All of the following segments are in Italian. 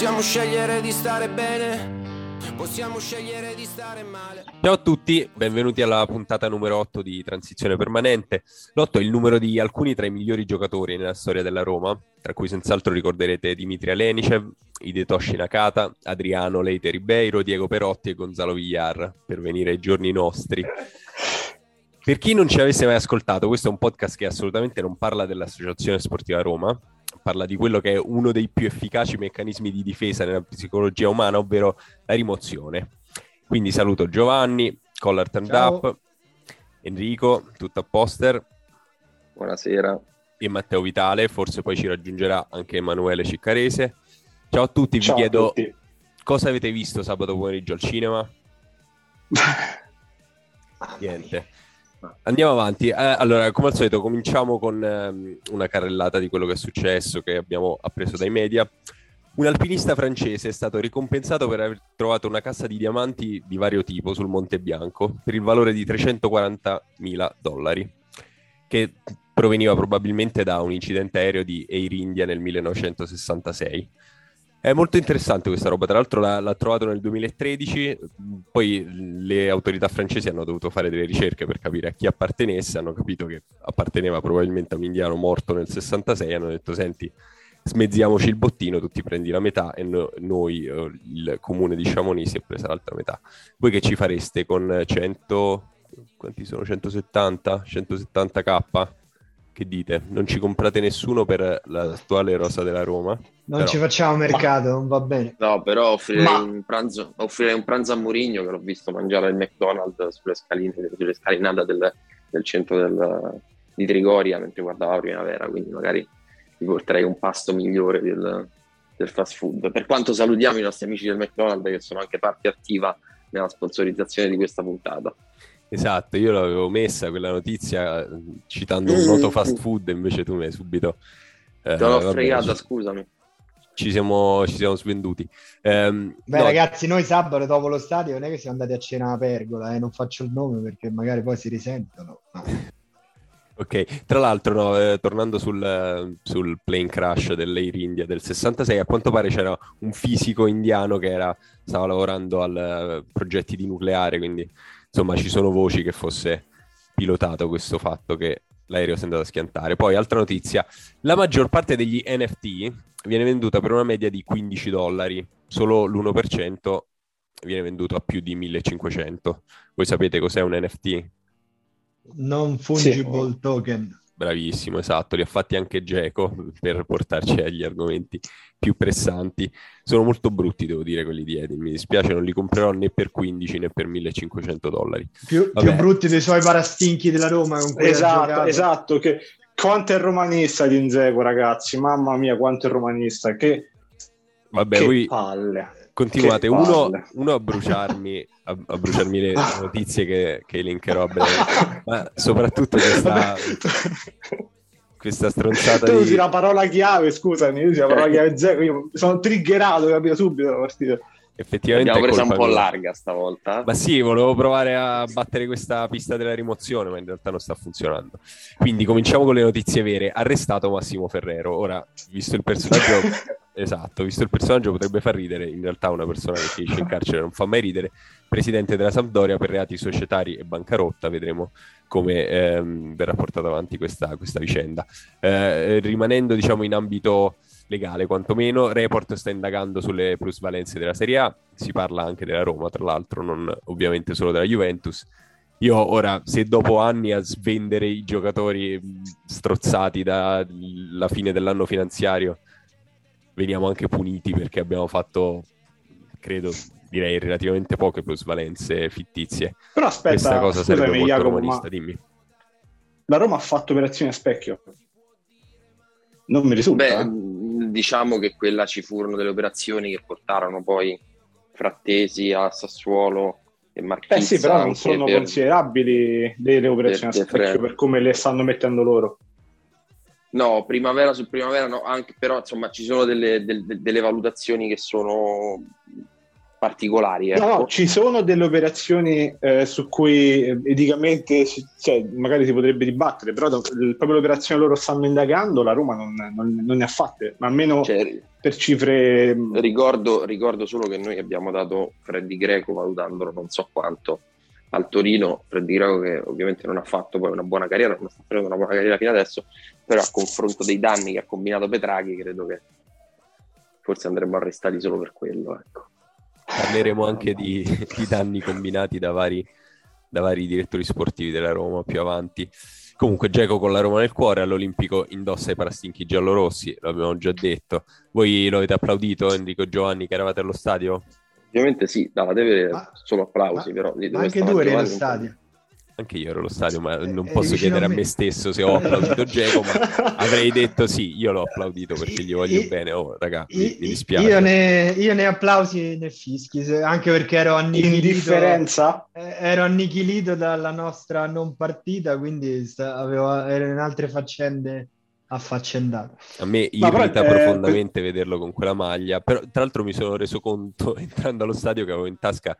Possiamo scegliere di stare bene Possiamo scegliere di stare male. Ciao a tutti, benvenuti alla puntata numero 8 di Transizione Permanente. L'8 è il numero di alcuni tra i migliori giocatori nella storia della Roma, tra cui senz'altro ricorderete Dimitri Alenicev, Hidetoshi Nakata, Adriano Leite Ribeiro, Diego Perotti e Gonzalo Villar, per venire ai giorni nostri. Per chi non ci avesse mai ascoltato, questo è un podcast che assolutamente non parla dell'Associazione Sportiva Roma, parla di quello che è uno dei più efficaci meccanismi di difesa nella psicologia umana, ovvero la rimozione. Quindi saluto Giovanni, Collar Turned Up, Enrico, tutto a poster. Buonasera. E Matteo Vitale, forse poi ci raggiungerà anche Emanuele Ciccarese. Ciao a tutti, Ciao vi chiedo tutti. cosa avete visto sabato pomeriggio al cinema? Niente. Andiamo avanti. Eh, allora, come al solito, cominciamo con ehm, una carrellata di quello che è successo, che abbiamo appreso dai media. Un alpinista francese è stato ricompensato per aver trovato una cassa di diamanti di vario tipo sul Monte Bianco per il valore di 340.000 dollari, che proveniva probabilmente da un incidente aereo di Air India nel 1966. È molto interessante questa roba, tra l'altro l'ha, l'ha trovato nel 2013, poi le autorità francesi hanno dovuto fare delle ricerche per capire a chi appartenesse, hanno capito che apparteneva probabilmente a un indiano morto nel 66, hanno detto senti smezziamoci il bottino, tu ti prendi la metà e no, noi, eh, il comune di Chamonix, si è presa l'altra metà. Voi che ci fareste con 100, quanti sono? 170? 170k? Che dite? Non ci comprate nessuno per l'attuale rosa della Roma? Non Però- ci facciamo mercato, non va bene. No, però offrirei, Ma- un, pranzo, offrirei un pranzo a Mourinho che l'ho visto mangiare al McDonald's sulle, scaline, sulle scalinate del, del centro del- di Trigoria mentre guardava la primavera, quindi magari gli porterei un pasto migliore del, del fast food. Per quanto salutiamo i nostri amici del McDonald's che sono anche parte attiva nella sponsorizzazione di questa puntata. Esatto, io l'avevo messa quella notizia eh, citando un Mm. noto fast food, invece tu mi hai subito... eh, Te l'ho vabbè, fregata, scusami. Ci siamo, ci siamo svenduti. Ehm, Beh, no, ragazzi, noi sabato dopo lo stadio non è che siamo andati a cena a Pergola, eh, non faccio il nome perché magari poi si risentono. No. Ok, tra l'altro, no, eh, tornando sul, sul plane crash dell'Air India del 66, a quanto pare c'era un fisico indiano che era- stava lavorando al eh, progetti di nucleare, quindi insomma ci sono voci che fosse pilotato questo fatto che l'aereo si è andato a schiantare. Poi, altra notizia, la maggior parte degli NFT viene venduta per una media di 15 dollari, solo l'1% viene venduto a più di 1500. Voi sapete cos'è un NFT? Non fungible token. Bravissimo, esatto, li ha fatti anche Geco per portarci agli argomenti più pressanti. Sono molto brutti, devo dire, quelli di Edin. Mi dispiace, non li comprerò né per 15 né per 1500 dollari. Più, più brutti dei suoi parastinchi della Roma con cui Esatto, esatto. Che... Quanto è romanista di Inzego, ragazzi? Mamma mia, quanto è romanista. Che, Vabbè, che voi palle. continuate che uno, palle. uno a bruciarmi, a, a bruciarmi le notizie che, che breve, ma soprattutto questa, questa stronzata Tu usi di... la parola chiave, scusami, usi la parola chiave. Io sono triggerato, capito subito la partita. Effettivamente L'abbiamo è presa un po' mia. larga stavolta. Ma sì, volevo provare a battere questa pista della rimozione, ma in realtà non sta funzionando. Quindi cominciamo con le notizie vere. Arrestato Massimo Ferrero. Ora, visto il personaggio, esatto, visto il personaggio potrebbe far ridere, in realtà una persona che finisce in carcere non fa mai ridere. Presidente della Sampdoria per reati societari e bancarotta, vedremo come ehm, verrà portata avanti questa, questa vicenda. Eh, rimanendo, diciamo, in ambito legale, quantomeno, Report sta indagando sulle plusvalenze della Serie A, si parla anche della Roma, tra l'altro, non ovviamente solo della Juventus. Io ora, se dopo anni a svendere i giocatori mh, strozzati dalla fine dell'anno finanziario, veniamo anche puniti perché abbiamo fatto, credo, direi relativamente poche plusvalenze fittizie. Però aspetta, Questa cosa sarebbe scusami, molto Jacopo, romanista, ma dimmi. la Roma ha fatto operazione a specchio. Non mi risulta. Beh, eh. Diciamo che quella ci furono delle operazioni che portarono poi Frattesi a Sassuolo e Marchizza Eh sì, però non sono per- considerabili delle operazioni per a specchio per come le stanno mettendo loro. No, primavera su primavera no, anche, però insomma ci sono delle, del- delle valutazioni che sono particolari. Ecco. No, ci sono delle operazioni eh, su cui eh, eticamente si- cioè, magari si potrebbe dibattere, però do- proprio l'operazione loro stanno indagando, la Roma non, non- non ne ha fatte, ma almeno Cioè, per cifre... mh, ricordo, ricordo solo che noi abbiamo dato Freddy Greco valutandolo non so quanto al Torino, Freddy Greco che ovviamente non ha fatto poi una buona carriera, non sta facendo una buona carriera fino adesso, però a confronto dei danni che ha combinato Petraghi credo che forse andremmo arrestati solo per quello. Ecco. Parleremo anche di, di danni combinati da vari, da vari direttori sportivi della Roma più avanti. Comunque, Geco con la Roma nel cuore all'Olimpico indossa i parastinchi giallorossi, l'abbiamo già detto. Voi lo avete applaudito, Enrico Giovanni, che eravate allo stadio? Ovviamente sì, davate vedere Ma- solo applausi, ma- però... Ma anche tu eri allo stadio. Anche io ero allo stadio, ma Eh, non eri posso vicino chiedere a a me. me stesso se ho applaudito Geco, ma avrei detto sì, io l'ho applaudito perché gli voglio I- bene. Oh, raga, mi, I- mi i- dispiace. Io né, io né applausi né fischi, anche perché ero annichilito, Indifferenza? eh, ero annichilito dalla nostra non partita, quindi avevo, ero in altre faccende affaccendate. A me però, irrita eh, profondamente vederlo con quella maglia, però tra l'altro mi sono reso conto entrando allo stadio che avevo in tasca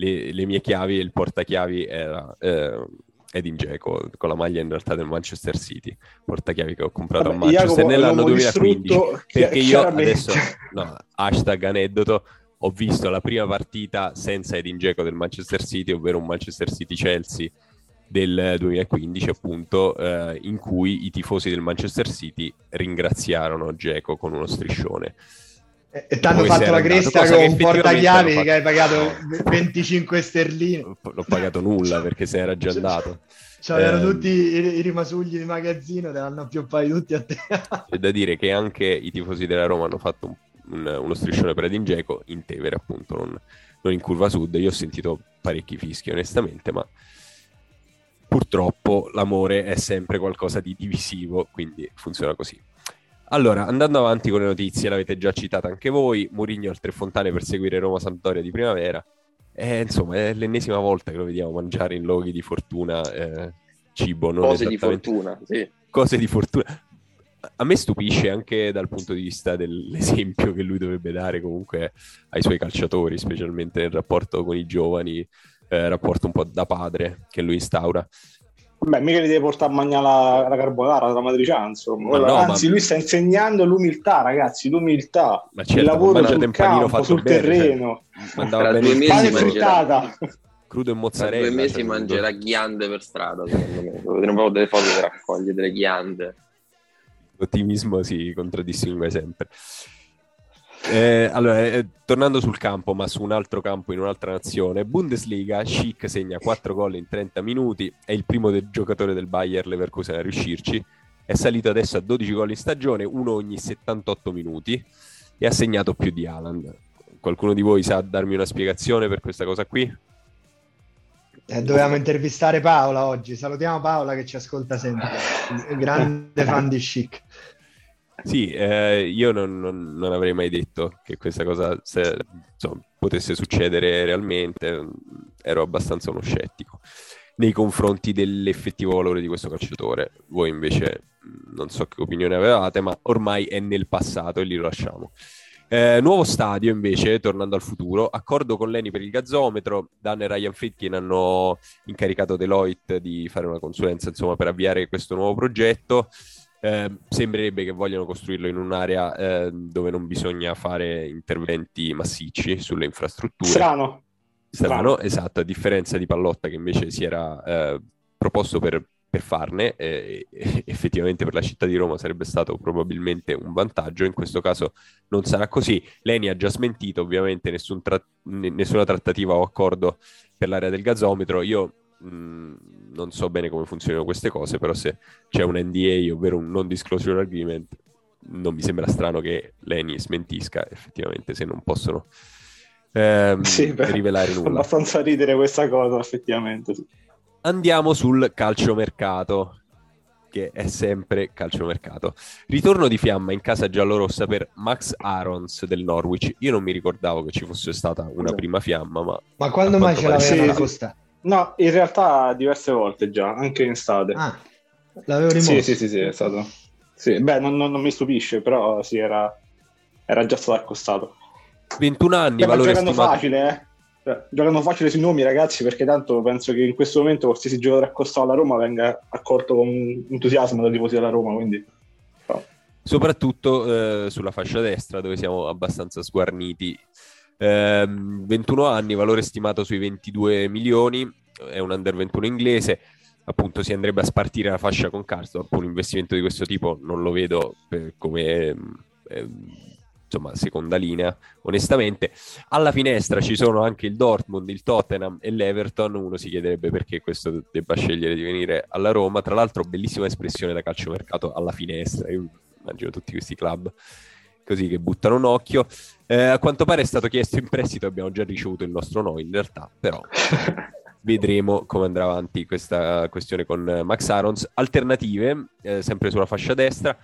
le, le mie chiavi e il portachiavi era eh, Edin Dzeko con la maglia in realtà del Manchester City, portachiavi che ho comprato Vabbè, a Manchester Jacopo, nell'anno uomo 2015, distrutto, chi- perché io adesso, no, hashtag aneddoto, ho visto la prima partita senza Edin Dzeko del Manchester City, ovvero un Manchester City-Chelsea del 2015 appunto eh, in cui i tifosi del Manchester City ringraziarono Dzeko con uno striscione E, ti hanno Poi si fatto la cresta con un portachiavi che hai pagato fatto. 25 sterline. L'ho- pagato nulla perché se era già andato C'erano Ehm. tutti i, i rimasugli di magazzino, te l'hanno appioppati tutti a te. c'è da dire che anche i tifosi della Roma hanno fatto un- un- uno striscione per Edin Dzeko in Tevere appunto non, non in curva sud io ho sentito parecchi fischi onestamente ma purtroppo l'amore è sempre qualcosa di divisivo quindi funziona così allora andando avanti con le notizie l'avete già citata anche voi Mourinho al Tre Fontane per seguire Roma Sampdoria di primavera Eh, insomma è l'ennesima volta che lo vediamo mangiare in luoghi di fortuna eh, cibo non Cose di fortuna, sì. cose di fortuna. A me stupisce anche dal punto di vista dell'esempio che lui dovrebbe dare comunque ai suoi calciatori, specialmente nel rapporto con i giovani, eh, rapporto un po' da padre che lui instaura. Beh, mica li deve portare a mangiare la, la carbonara, la matriciana, insomma. Ma no, Anzi, ma- lui sta insegnando l'umiltà, ragazzi, l'umiltà. Ma il certo, lavoro mangiate sul campo, fatto sul bene, cioè, terreno. mandava Tra due il mesi Pane mangerà- crudo e Tra mozzarella. due mesi cioè, mangerà ghiande per strada, secondo me. Devo vedere un po' delle foto che raccoglie delle ghiande. L'ottimismo si contraddistingue sempre. Eh, allora, eh, tornando sul campo, ma su un altro campo in un'altra nazione, Bundesliga, Schick segna 4 gol in 30 minuti, è il primo del giocatore del Bayer Leverkusen a riuscirci, è salito adesso a 12 gol in stagione, uno ogni 78 minuti e ha segnato più di Haaland. Qualcuno di voi sa darmi una spiegazione per questa cosa qui? Eh, dovevamo intervistare Paola oggi. Salutiamo Paola che ci ascolta sempre. Grande fan di Chic. Sì, eh, io non, non- non avrei mai detto che questa cosa se- insomma, potesse succedere realmente, ero abbastanza uno scettico nei confronti dell'effettivo valore di questo calciatore. Voi invece mh, non so che opinione avevate, ma ormai è nel passato e lì lo lasciamo. Eh, nuovo stadio invece, tornando al futuro, accordo con l'Eni per il gazzometro, Dan e Ryan Fritkin hanno incaricato Deloitte di fare una consulenza insomma, per avviare questo nuovo progetto. Eh, sembrerebbe che vogliano costruirlo in un'area eh, dove non bisogna fare interventi massicci sulle infrastrutture. Strano. Strano, esatto, a differenza di Pallotta che invece si era eh, proposto per, per farne, effettivamente per la città di Roma sarebbe stato probabilmente un vantaggio, in questo caso non sarà così. Leni ha già smentito ovviamente nessun tra- n- nessuna trattativa o accordo per l'area del gazometro, io mh, non so bene come funzionano queste cose, però se c'è un NDA, ovvero un non disclosure agreement, non mi sembra strano che Leni smentisca effettivamente se non possono ehm, Sì, beh, rivelare fa nulla. abbastanza ridere questa cosa, effettivamente. sì. Andiamo sul calciomercato, che è sempre calciomercato. Ritorno di fiamma in casa giallorossa per Max Arons del Norwich. Io non mi ricordavo che ci fosse stata una prima fiamma, ma Ma quando mai ce l'avevano sì, sì. No, in realtà diverse volte già, anche in estate. Ah, l'avevo rimosso. sì, sì, sì, sì, è stato. Sì, beh, non, non- non mi stupisce, però sì, era, era già stato accostato. 21 anni, Beh, ma valore giocano stimato... facile, eh. Cioè, giocano facile sui nomi, ragazzi, perché tanto penso che in questo momento qualsiasi giocatore accostato alla Roma venga accolto con entusiasmo dai tifosi della Roma. Quindi, no. soprattutto eh, sulla fascia destra dove siamo abbastanza sguarniti. Eh, 21 anni, valore stimato sui 22 milioni, è un under 21 inglese, appunto si andrebbe a spartire la fascia con Karsdorp, un investimento di questo tipo non lo vedo come eh, insomma seconda linea, onestamente. Alla finestra ci sono anche il Dortmund, il Tottenham e l'Everton, uno si chiederebbe perché questo debba scegliere di venire alla Roma, tra l'altro bellissima espressione da calciomercato alla finestra, io immagino tutti questi club così che buttano un occhio. Eh, a quanto pare è stato chiesto in prestito, abbiamo già ricevuto il nostro no in realtà, però vedremo come andrà avanti questa questione con Max Arons. Alternative, eh, sempre sulla fascia destra,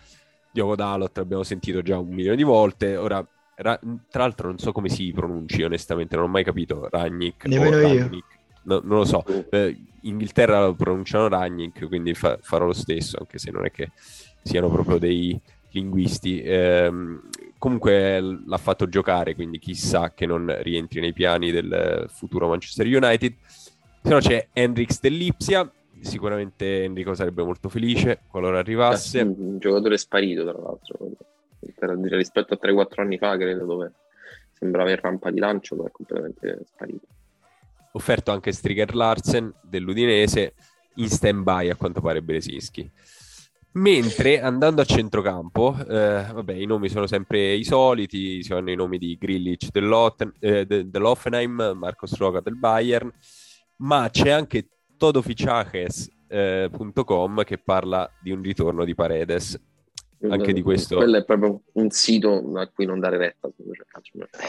Diogo Dalot abbiamo sentito già un milione di volte, ora ra- tra l'altro non so come si pronunci onestamente, non ho mai capito Ragnick Nemmeno io. No, non lo so, eh, in Inghilterra lo pronunciano Ragnick, quindi fa- farò lo stesso, anche se non è che siano proprio dei linguisti. Eh, comunque l'ha fatto giocare, quindi chissà che non rientri nei piani del futuro Manchester United. Se no c'è Hendrix dell'Ipsia, sicuramente Enrico sarebbe molto felice qualora arrivasse. Un giocatore sparito, tra l'altro, per dire rispetto a 3-4 anni fa, credo, dove sembrava in rampa di lancio, ma è completamente sparito. Offerto anche Striger Larsen dell'Udinese in stand-by a quanto pare Bresinski. Mentre andando a centrocampo, eh, vabbè, i nomi sono sempre i soliti, sono i nomi di Grillich eh, dell'Offenheim, Marcos Roca del Bayern, ma c'è anche todofichajes.com eh, che parla di un ritorno di Paredes. Anche di questo. Quello è proprio un sito a cui non dare retta.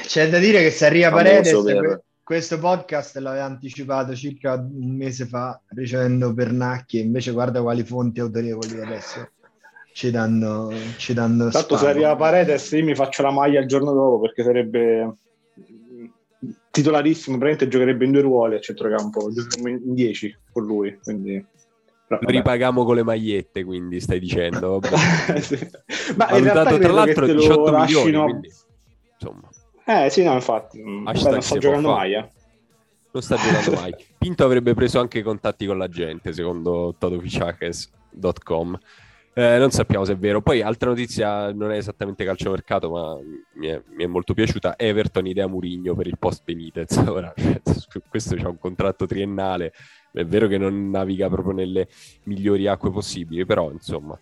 C'è da dire che se arriva Paredes, per... questo podcast l'aveva anticipato circa un mese fa ricevendo Pernacchi, invece guarda quali fonti autorevoli adesso ci danno, ci danno Tanto se arriva Paredes io mi faccio la maglia il giorno dopo perché sarebbe titolarissimo, praticamente giocherebbe in due ruoli a centrocampo, in 10 con lui, quindi... Però, Ripaghiamo con le magliette, quindi stai dicendo. sì. Ma Valutato tra l'altro 18 milioni, quindi, insomma. Eh sì, no, infatti. Beh, non sta giocando mai, eh. Non sta giocando mai. Pinto avrebbe preso anche contatti con la gente, secondo todofichakes.com. Eh, non sappiamo se è vero. Poi, altra notizia, non è esattamente calciomercato, ma mi è, mi è molto piaciuta. Everton idea Murigno per il post Benitez. Ora, questo c'è un contratto triennale. È vero che non naviga proprio nelle migliori acque possibili, però insomma.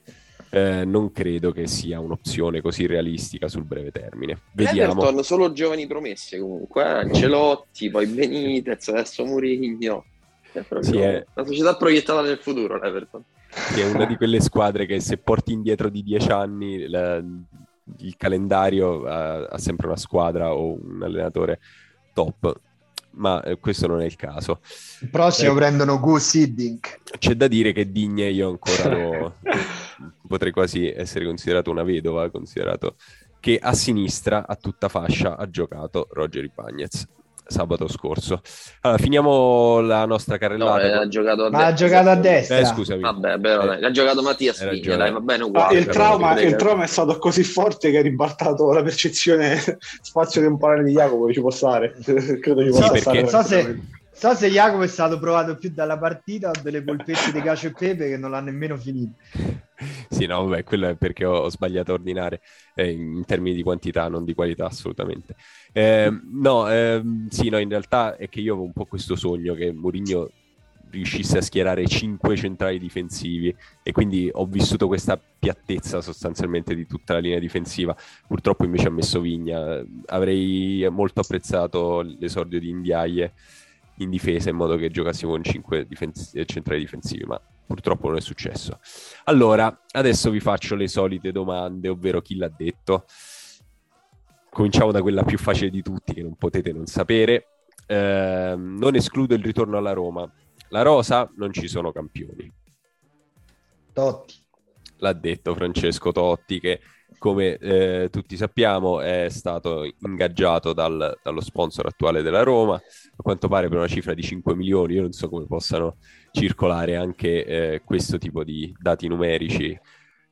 Eh, non credo che sia un'opzione così realistica sul breve termine. Vediamo. Everton solo giovani promesse comunque, eh? Ancelotti, poi Benitez, adesso Murigno. È sì, è... una società proiettata nel futuro l'Everton che è una di quelle squadre che se porti indietro di dieci anni la, il calendario ha, ha, sempre una squadra o un allenatore top ma eh, questo non è il caso il prossimo eh, prendono Gus Hiddink c'è da dire che Digne io ancora lo potrei quasi essere considerato una vedova considerato che a sinistra a tutta fascia ha giocato Roger Ibagnez sabato scorso. Allora, finiamo la nostra carrellata. No, ha giocato a Ma destra. ha giocato a destra. Eh, scusami. Vabbè, beh, vabbè. ha giocato Mattia Spigna, dai, va bene uguale. Ah, il, trauma, il trauma è stato così forte che ha ribaltato la percezione spazio-temporale di Jacopo, ci può stare. Credo ci possa so, stare. So se, so se Jacopo è stato provato più dalla partita o delle polpette di cacio e pepe che non l'ha nemmeno finito. sì, no, vabbè, quello è perché ho, ho sbagliato a ordinare eh, in termini di quantità, non di qualità assolutamente. Eh, no, eh, sì, no, in realtà è che io avevo un po' questo sogno che Mourinho riuscisse a schierare cinque centrali difensivi e quindi ho vissuto questa piattezza sostanzialmente di tutta la linea difensiva. Purtroppo invece ha messo Vigna. Avrei molto apprezzato l'esordio di Indiaye in difesa in modo che giocassimo con cinque difens- centrali difensivi, ma purtroppo non è successo. Allora, adesso vi faccio le solite domande, ovvero chi l'ha detto. Cominciamo da quella più facile di tutti, che non potete non sapere. Eh, non escludo il ritorno alla Roma. La Rosa non ci sono campioni. Totti. L'ha detto Francesco Totti che come eh, tutti sappiamo è stato ingaggiato dal, dallo sponsor attuale della Roma, a quanto pare per una cifra di 5 milioni, io non so come possano circolare anche eh, questo tipo di dati numerici,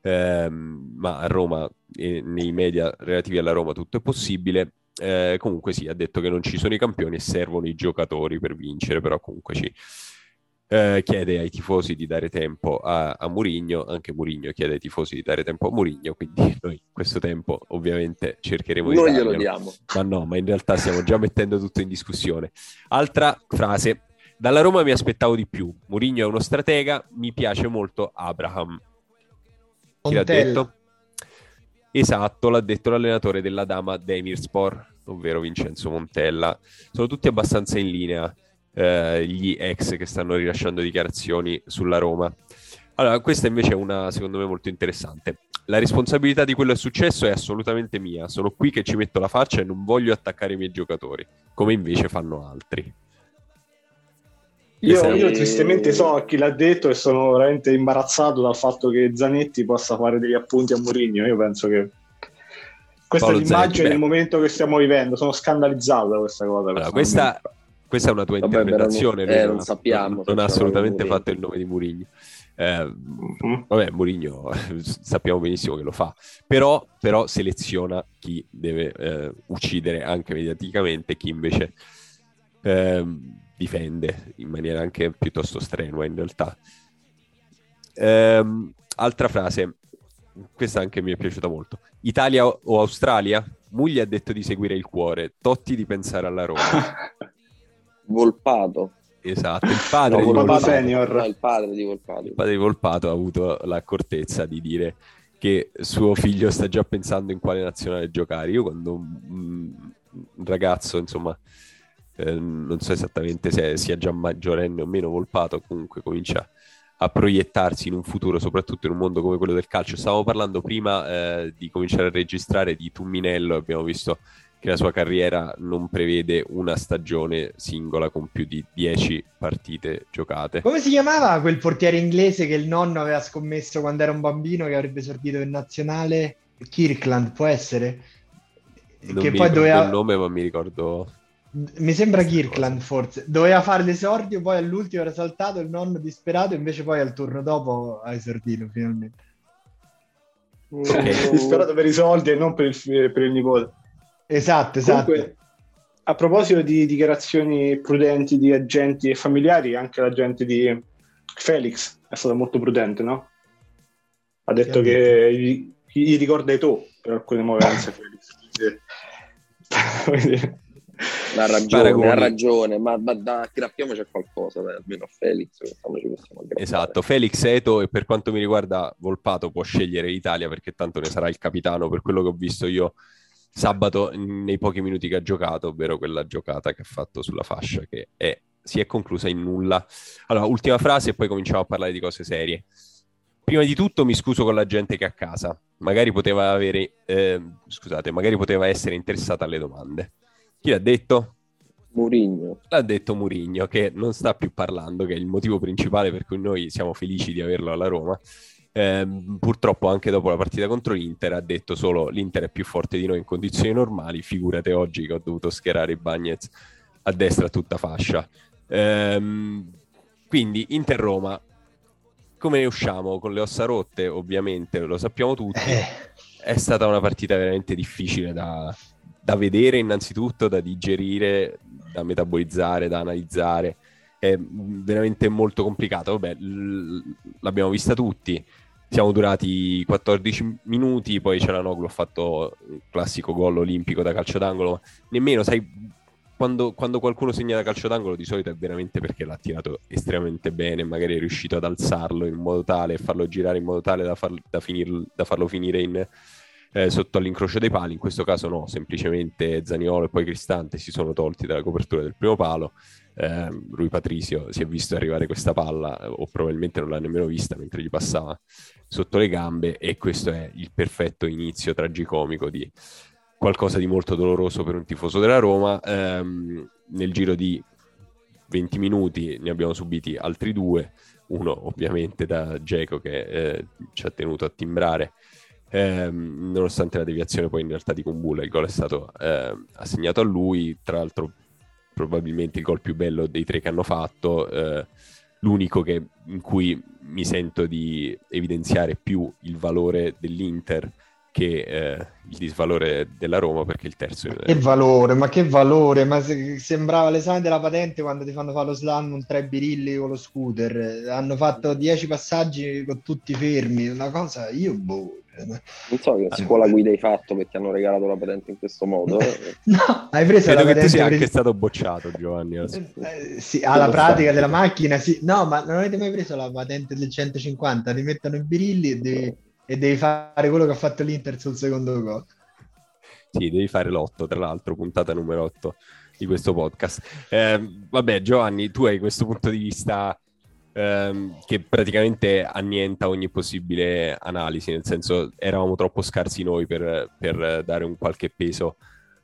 eh, ma a Roma e nei media relativi alla Roma tutto è possibile. Eh, comunque sì, ha detto che non ci sono i campioni e servono i giocatori per vincere, però comunque ci eh, chiede ai tifosi di dare tempo a, a Murigno, anche Murigno chiede ai tifosi di dare tempo a Murigno, quindi noi questo tempo ovviamente cercheremo di Noi glielo diamo. Ma no, ma in realtà stiamo già mettendo tutto in discussione. Altra frase, dalla Roma mi aspettavo di più, Murigno è uno stratega, mi piace molto Abraham. Chi l'ha detto? Esatto, l'ha detto l'allenatore della Dama Demirspor, ovvero Vincenzo Montella. Sono tutti abbastanza in linea eh, gli ex che stanno rilasciando dichiarazioni sulla Roma. Allora, questa invece è una, secondo me, molto interessante. La responsabilità di quello che è successo è assolutamente mia. Sono qui che ci metto la faccia e non voglio attaccare i miei giocatori, come invece fanno altri. Io, io, tristemente so chi l'ha detto e sono veramente imbarazzato dal fatto che Zanetti possa fare degli appunti a Mourinho. Io penso che questa Paolo è l'immagine Zanetti, del momento che stiamo vivendo. Sono scandalizzato da questa cosa. Allora, questa, questa, è una tua Vabbè, interpretazione. Non, eh, non, sappiamo. Non, non ha assolutamente fatto il nome di Mourinho. Eh, mm-hmm. Vabbè, Mourinho sappiamo benissimo che lo fa, però, però seleziona chi deve eh, uccidere anche mediaticamente, chi invece eh, difende in maniera anche piuttosto strenua in realtà. Ehm, altra frase, questa anche mi è piaciuta molto. Italia o Australia? Mugli ha detto di seguire il cuore, Totti di pensare alla Roma. Volpato. Esatto, il padre, no, di Volpato, senior. No, il padre di Volpato. Il padre di Volpato ha avuto l'accortezza di dire che suo figlio sta già pensando in quale nazionale giocare. Io quando un, un ragazzo, insomma, eh, non so esattamente se sia già maggiorenne o meno Volpato, comunque comincia a proiettarsi in un futuro, soprattutto in un mondo come quello del calcio. Stavamo parlando prima eh, di cominciare a registrare di Tumminello, abbiamo visto che la sua carriera non prevede una stagione singola con più di 10 partite giocate. Come si chiamava quel portiere inglese che il nonno aveva scommesso quando era un bambino che avrebbe esordito in nazionale? Kirkland, può essere? Non che poi doveva... il nome, ma mi ricordo mi sembra Kirkland forse. Doveva fare l'esordio, poi all'ultimo era saltato il nonno disperato, invece poi al turno dopo ha esordito finalmente. Okay. disperato per i soldi e non per il, per il nipote. Esatto, esatto. Comunque, a proposito di dichiarazioni prudenti di agenti e familiari, anche l'agente di Felix è stato molto prudente, no? Ha detto che gli, gli ricorda i tu per alcune movenze Felix. Ha ragione, ha ragione, ma, ma da Grappiamo c'è qualcosa, dai, almeno Felix. Esatto, Felix Eto e per quanto mi riguarda Volpato può scegliere l'Italia perché tanto ne sarà il capitano per quello che ho visto io sabato nei pochi minuti che ha giocato, ovvero quella giocata che ha fatto sulla fascia che è, si è conclusa in nulla. Allora, ultima frase e poi cominciamo a parlare di cose serie. Prima di tutto mi scuso con la gente che è a casa, magari poteva avere, eh, scusate, magari poteva essere interessata alle domande. Chi l'ha detto? Murigno. L'ha detto Murigno, che non sta più parlando, che è il motivo principale per cui noi siamo felici di averlo alla Roma. Eh, purtroppo anche dopo la partita contro l'Inter ha detto solo l'Inter è più forte di noi in condizioni normali, figurate oggi che ho dovuto schierare i Bagnets a destra a tutta fascia. Eh, quindi Inter-Roma, come ne usciamo? Con le ossa rotte, ovviamente, lo sappiamo tutti. Eh. È stata una partita veramente difficile da, da vedere innanzitutto, da digerire, da metabolizzare, da analizzare. È veramente molto complicato. Vabbè, l- l'abbiamo vista tutti. Siamo durati 14 minuti, poi Celanoglu ha fatto il classico gol olimpico da calcio d'angolo. Nemmeno, sai, quando, quando, qualcuno segna da calcio d'angolo di solito è veramente perché l'ha tirato estremamente bene, magari è riuscito ad alzarlo in modo tale farlo girare in modo tale da, far, da, finir, da farlo finire in, eh, sotto all'incrocio dei pali, in questo caso no, semplicemente Zaniolo e poi Cristante si sono tolti dalla copertura del primo palo, eh, Rui Patricio si è visto arrivare questa palla o probabilmente non l'ha nemmeno vista mentre gli passava sotto le gambe e questo è il perfetto inizio tragicomico di qualcosa di molto doloroso per un tifoso della Roma. Ehm, nel giro di 20 minuti ne abbiamo subiti altri due, uno ovviamente da Geco che eh, ci ha tenuto a timbrare ehm, nonostante la deviazione poi in realtà di Kumbulla, il gol è stato eh, assegnato a lui, tra l'altro probabilmente il gol più bello dei tre che hanno fatto, eh, l'unico che, in cui mi sento di evidenziare più il valore dell'Inter che eh, il disvalore della Roma perché il terzo... Ma che valore, ma che valore, ma se, sembrava l'esame della patente quando ti fanno fare lo slalom un tre birilli con lo scooter, hanno fatto dieci passaggi con tutti fermi, una cosa, io boh... Non so che scuola guida hai fatto perché hanno regalato la patente in questo modo. no, hai preso Credo la che patente tu sia anche stato bocciato, Giovanni. Eh, sì, alla pratica della macchina, sì. No, ma non avete mai preso la patente del 150? Ti mettono i birilli e devi, e devi fare quello che ha fatto l'Inter sul secondo gol. Sì, devi fare l'otto, tra l'altro, puntata numero 8 di questo podcast. Eh, vabbè, Giovanni, tu hai questo punto di vista ehm, che praticamente annienta ogni possibile analisi, nel senso eravamo troppo scarsi noi per, per dare un qualche peso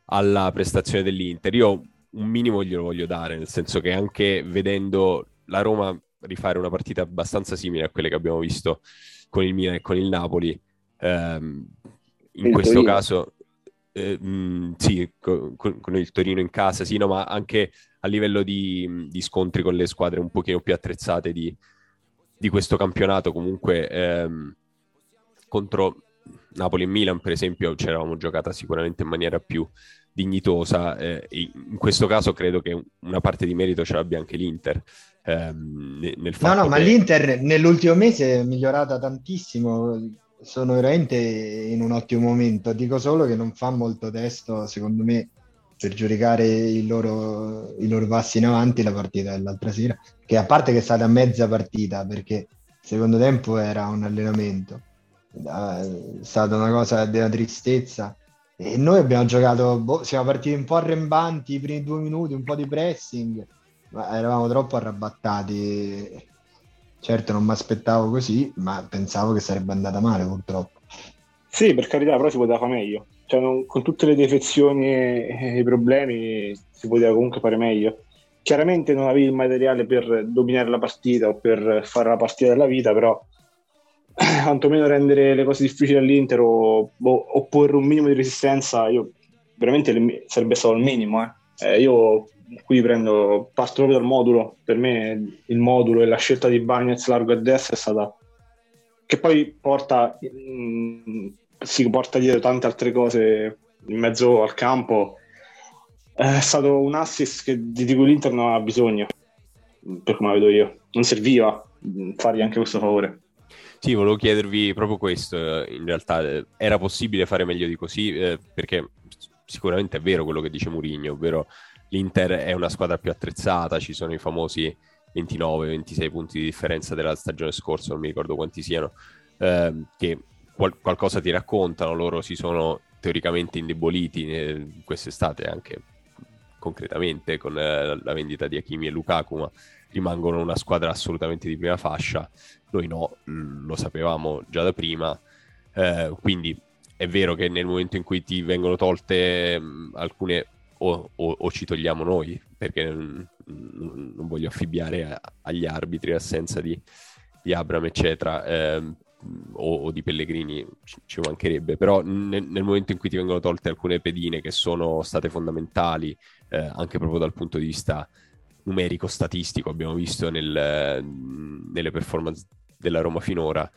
alla prestazione dell'Inter. Io un minimo glielo voglio dare, nel senso che anche vedendo la Roma rifare una partita abbastanza simile a quelle che abbiamo visto con il Milan e con il Napoli, ehm, in Il questo Torino. caso eh, mh, sì, co- con, con il Torino in casa, sì, no, ma anche a livello di, di scontri con le squadre un pochino più attrezzate di, di questo campionato, comunque ehm, contro Napoli e Milan, per esempio, ci eravamo giocata sicuramente in maniera più dignitosa. eh, in questo caso credo che una parte di merito ce l'abbia anche l'Inter. ehm, ne- nel No, fatto no, ma che- l'Inter nell'ultimo mese è migliorata tantissimo. Sono veramente in un ottimo momento. Dico solo che non fa molto testo, secondo me, per giudicare i loro, i loro passi in avanti la partita dell'altra sera. Che a parte che è stata mezza partita, perché il secondo tempo era un allenamento, è stata una cosa della tristezza. E noi abbiamo giocato, boh, siamo partiti un po' arrembanti i primi due minuti, un po' di pressing, ma eravamo troppo arrabattati. Certo, non mi aspettavo così, ma pensavo che sarebbe andata male purtroppo. Sì, per carità, però si poteva fare meglio. Cioè, non- con tutte le defezioni e i problemi si poteva comunque fare meglio. Chiaramente non avevi il materiale per dominare la partita o per fare la partita della vita, però quantomeno rendere le cose difficili all'Inter o boh, opporre un minimo di resistenza, io veramente il- sarebbe stato il minimo. eh. Eh, io qui prendo, parto proprio dal modulo. Per me il modulo e la scelta di Bagnets largo a destra è stata che poi porta, mm, si porta dietro tante altre cose in mezzo al campo. È stato un assist che, di cui l'Inter non ha bisogno, per come la vedo io. Non serviva fargli anche questo favore. Sì, volevo chiedervi proprio questo. eh, In realtà eh, era possibile fare meglio di così, eh, perché sicuramente è vero quello che dice Mourinho, ovvero l'Inter è una squadra più attrezzata, ci sono i famosi 29-26 punti di differenza della stagione scorsa, non mi ricordo quanti siano, ehm, che qual- qualcosa ti raccontano, loro si sono teoricamente indeboliti eh, quest'estate anche concretamente con eh, la vendita di Hakimi e Lukaku, ma rimangono una squadra assolutamente di prima fascia. Noi no, l- lo sapevamo già da prima, eh, quindi è vero che nel momento in cui ti vengono tolte mh, alcune o, o- o ci togliamo noi, perché mm, mm, non voglio affibbiare a- agli arbitri l'assenza di, di Abram, eccetera, ehm, o, o di Pellegrini, ci, ci mancherebbe, però nel, nel momento in cui ti vengono tolte alcune pedine che sono state fondamentali, eh, anche proprio dal punto di vista numerico, statistico, abbiamo visto nel- nelle performance della Roma finora,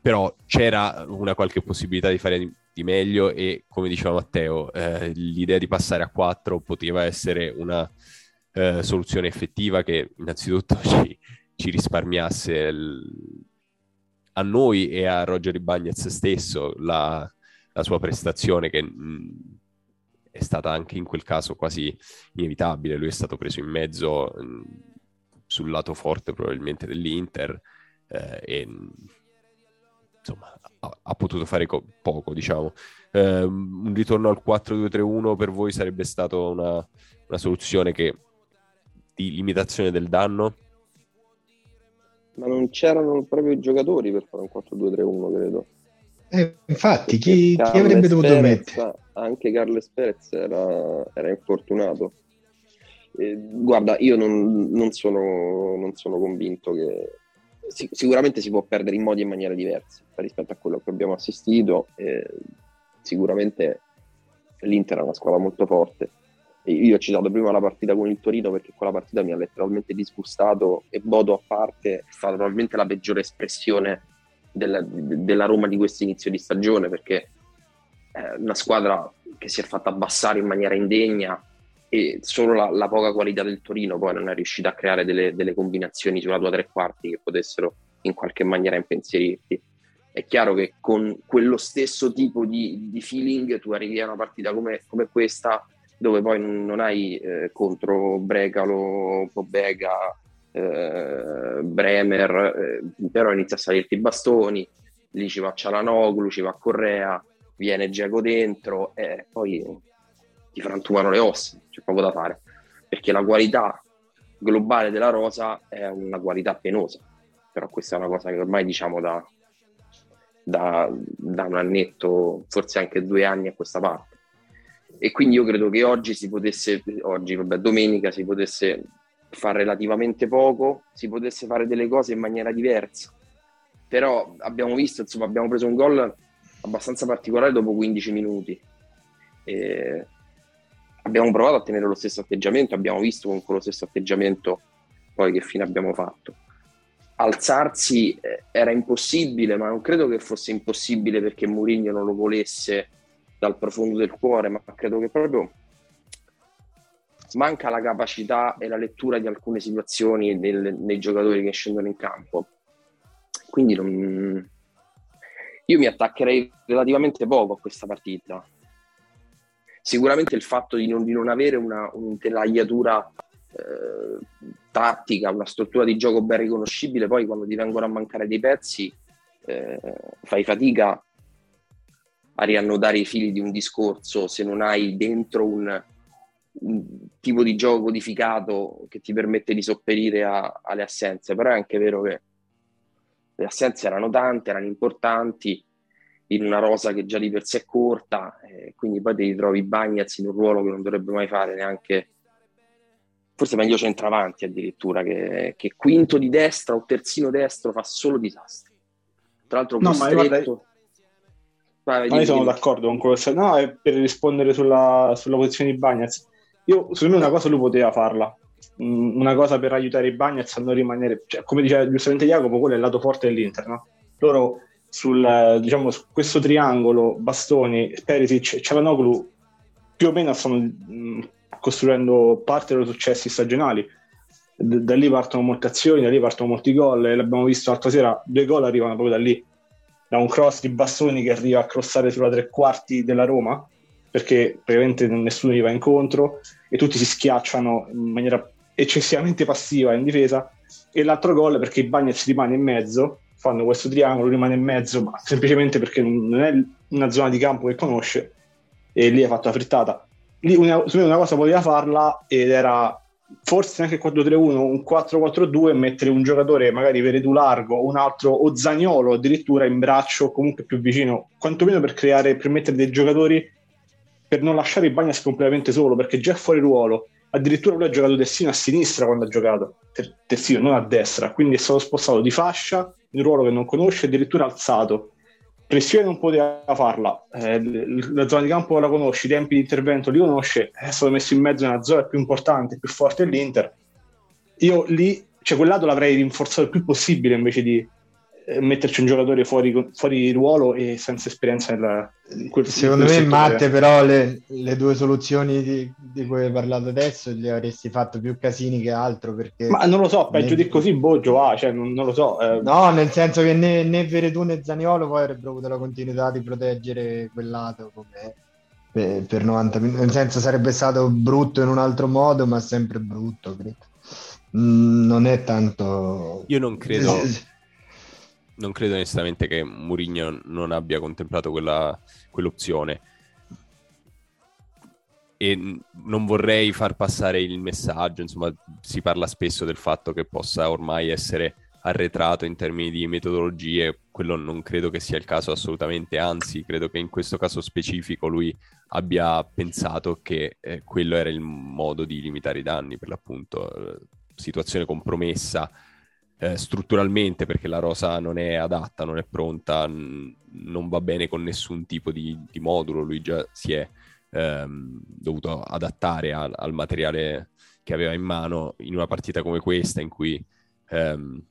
però c'era una qualche possibilità di fare di, di meglio e come diceva Matteo, eh, l'idea di passare a 4 poteva essere una eh, soluzione effettiva che innanzitutto ci, ci risparmiasse il- a noi e a Roger Ibagnez stesso la, la sua prestazione che mh, è stata anche in quel caso quasi inevitabile. Lui è stato preso in mezzo mh, sul lato forte probabilmente dell'Inter eh, e insomma ha, ha potuto fare co- poco, diciamo. Eh, un ritorno al 4-2-3-1 per voi sarebbe stato una, una soluzione che di limitazione del danno? Ma non c'erano proprio i giocatori per fare un 4-2-3-1, credo. Eh, infatti, chi, chi avrebbe dovuto Perez, mettere? Anche Carles Perez era, era infortunato. Eh, guarda, io non, non sono, non sono convinto che... si- sicuramente si può perdere in modi e maniere diversi rispetto a quello che abbiamo assistito. eh, sicuramente l'Inter è una squadra molto forte. Io ho citato prima la partita con il Torino perché quella partita mi ha letteralmente disgustato e Bodo a parte è stata probabilmente la peggiore espressione della, della Roma di questo inizio di stagione perché eh, una squadra che si è fatta abbassare in maniera indegna e solo la, la, poca qualità del Torino poi non è riuscita a creare delle, delle, combinazioni sulla tua tre quarti che potessero in qualche maniera impensierirti. È chiaro che con quello stesso tipo di, di feeling tu arrivi a una partita come, come questa dove poi non, hai eh, contro Brecalo, Pobega, eh, Bremer, eh, però inizia a salirti i bastoni, lì ci va Cialanoglu, ci va Correa, viene Giacomo dentro e poi ti frantumano le ossa, c'è poco da fare, perché la qualità globale della rosa è una qualità penosa, però questa è una cosa che ormai diciamo da, da, da un annetto, forse anche due anni a questa parte. E quindi io credo che oggi si potesse, oggi, vabbè, domenica si potesse fare relativamente poco, si potesse fare delle cose in maniera diversa. Però abbiamo visto, insomma, abbiamo preso un gol abbastanza particolare dopo 15 minuti. E abbiamo provato a tenere lo stesso atteggiamento, abbiamo visto con quello stesso atteggiamento poi che fine abbiamo fatto. Alzarsi eh, era impossibile, ma non credo che fosse impossibile perché Mourinho non lo volesse dal profondo del cuore, ma credo che proprio manca la capacità e la lettura di alcune situazioni del, nei giocatori che scendono in campo. Quindi non, io mi attaccherei relativamente poco a questa partita. Sicuramente il fatto di non, di non avere una, un'intelaiatura eh, tattica, una struttura di gioco ben riconoscibile, poi quando ti vengono a mancare dei pezzi eh, fai fatica a riannodare i fili di un discorso se non hai dentro un, un tipo di gioco codificato che ti permette di sopperire a, alle assenze, però è anche vero che le assenze erano tante, erano importanti in una rosa che già di per sé è corta, eh, quindi poi ti ritrovi Bagnaz in un ruolo che non dovrebbe mai fare neanche, forse meglio centravanti addirittura, che, che quinto di destra o terzino destro fa solo disastri. Tra l'altro no, costretto... Ma io sono d'accordo con quello che No, è per rispondere sulla, sulla posizione di Bagnaz. Io, secondo me una cosa lui poteva farla, una cosa per aiutare i Bagnets a non rimanere, cioè, come diceva giustamente Jacopo, quello è il lato forte dell'Inter, no? Loro sul, diciamo, su questo triangolo, Bastoni, Perisic e Cialanoglu più o meno stanno mh, costruendo parte dei successi stagionali. D- da lì partono molte azioni, da lì partono molti gol, l'abbiamo visto l'altra sera, due gol arrivano proprio da lì, da un cross di Bastoni che arriva a crossare sulla tre quarti della Roma, perché praticamente nessuno gli va incontro e tutti si schiacciano in maniera eccessivamente passiva in difesa. E l'altro gol perché Bagnets rimane in mezzo fanno questo triangolo, rimane in mezzo ma semplicemente perché non è una zona di campo che conosce e lì ha fatto la frittata. Lì una, una cosa poteva farla ed era forse anche 4-3-1 un 4-4-2 e mettere un giocatore magari Veredu largo un altro o Zagnolo addirittura in braccio comunque più vicino quantomeno per creare per mettere dei giocatori per non lasciare il Bagnas completamente solo perché già è fuori ruolo addirittura lui ha giocato terzino a sinistra quando ha giocato, ter- terzino non a destra, quindi è stato spostato di fascia in ruolo che non conosce, addirittura alzato. Pressione non poteva farla, eh, la zona di campo la conosce, i tempi di intervento li conosce, è stato messo in mezzo nella zona più importante, più forte dell'Inter. Io lì, cioè quel lato l'avrei rinforzato il più possibile invece di eh, metterci un giocatore fuori, fuori ruolo e senza esperienza nella, in quel Secondo me, Matte, però le, le due soluzioni di, di, cui hai parlato adesso gli avresti fatto più casini che altro. Perché Ma non lo so, peggio di così Boggio va, cioè, non, non, lo so. Eh. No, nel senso che né, né Veretù né Zaniolo poi avrebbero avuto la continuità di proteggere quel lato come per, per 90 minuti. Nel senso sarebbe stato brutto in un altro modo, ma sempre brutto, credo. Mm, non è tanto... Io non credo non credo onestamente che Mourinho non abbia contemplato quella, quell'opzione. E non vorrei far passare il messaggio, insomma, si parla spesso del fatto che possa ormai essere arretrato in termini di metodologie, quello non credo che sia il caso assolutamente, anzi credo che in questo caso specifico lui abbia pensato che eh, quello era il modo di limitare i danni, per l'appunto, situazione compromessa, eh, strutturalmente perché la rosa non è adatta, non è pronta, n- non va bene con nessun tipo di, di modulo, lui già si è ehm, dovuto adattare al, al, materiale che aveva in mano in una partita come questa in cui ehm,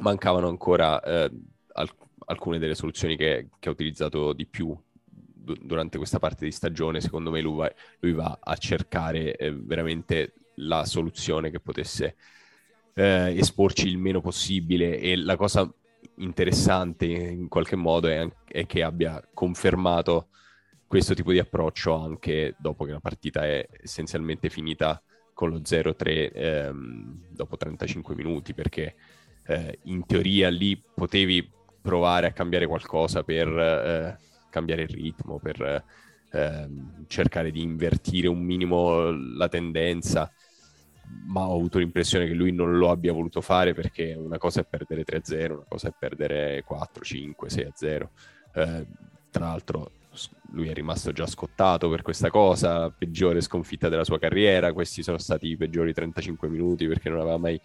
mancavano ancora eh, al- alcune delle soluzioni che, che, ha utilizzato di più durante questa parte di stagione, secondo me lui va, lui va a cercare eh, veramente la soluzione che potesse eh, esporci il meno possibile. E la cosa interessante in qualche modo è, è, che abbia confermato questo tipo di approccio anche dopo che la partita è essenzialmente finita con lo 0-3 ehm, dopo 35 minuti perché eh, in teoria lì potevi provare a cambiare qualcosa per eh, cambiare il ritmo, per eh, cercare di invertire un minimo la tendenza, ma ho avuto l'impressione che lui non lo abbia voluto fare perché una cosa è perdere 3-0, una cosa è perdere 4, 5, 6-0. Eh, tra l'altro lui è rimasto già scottato per questa cosa, peggiore sconfitta della sua carriera, questi sono stati i peggiori 35 minuti perché non aveva mai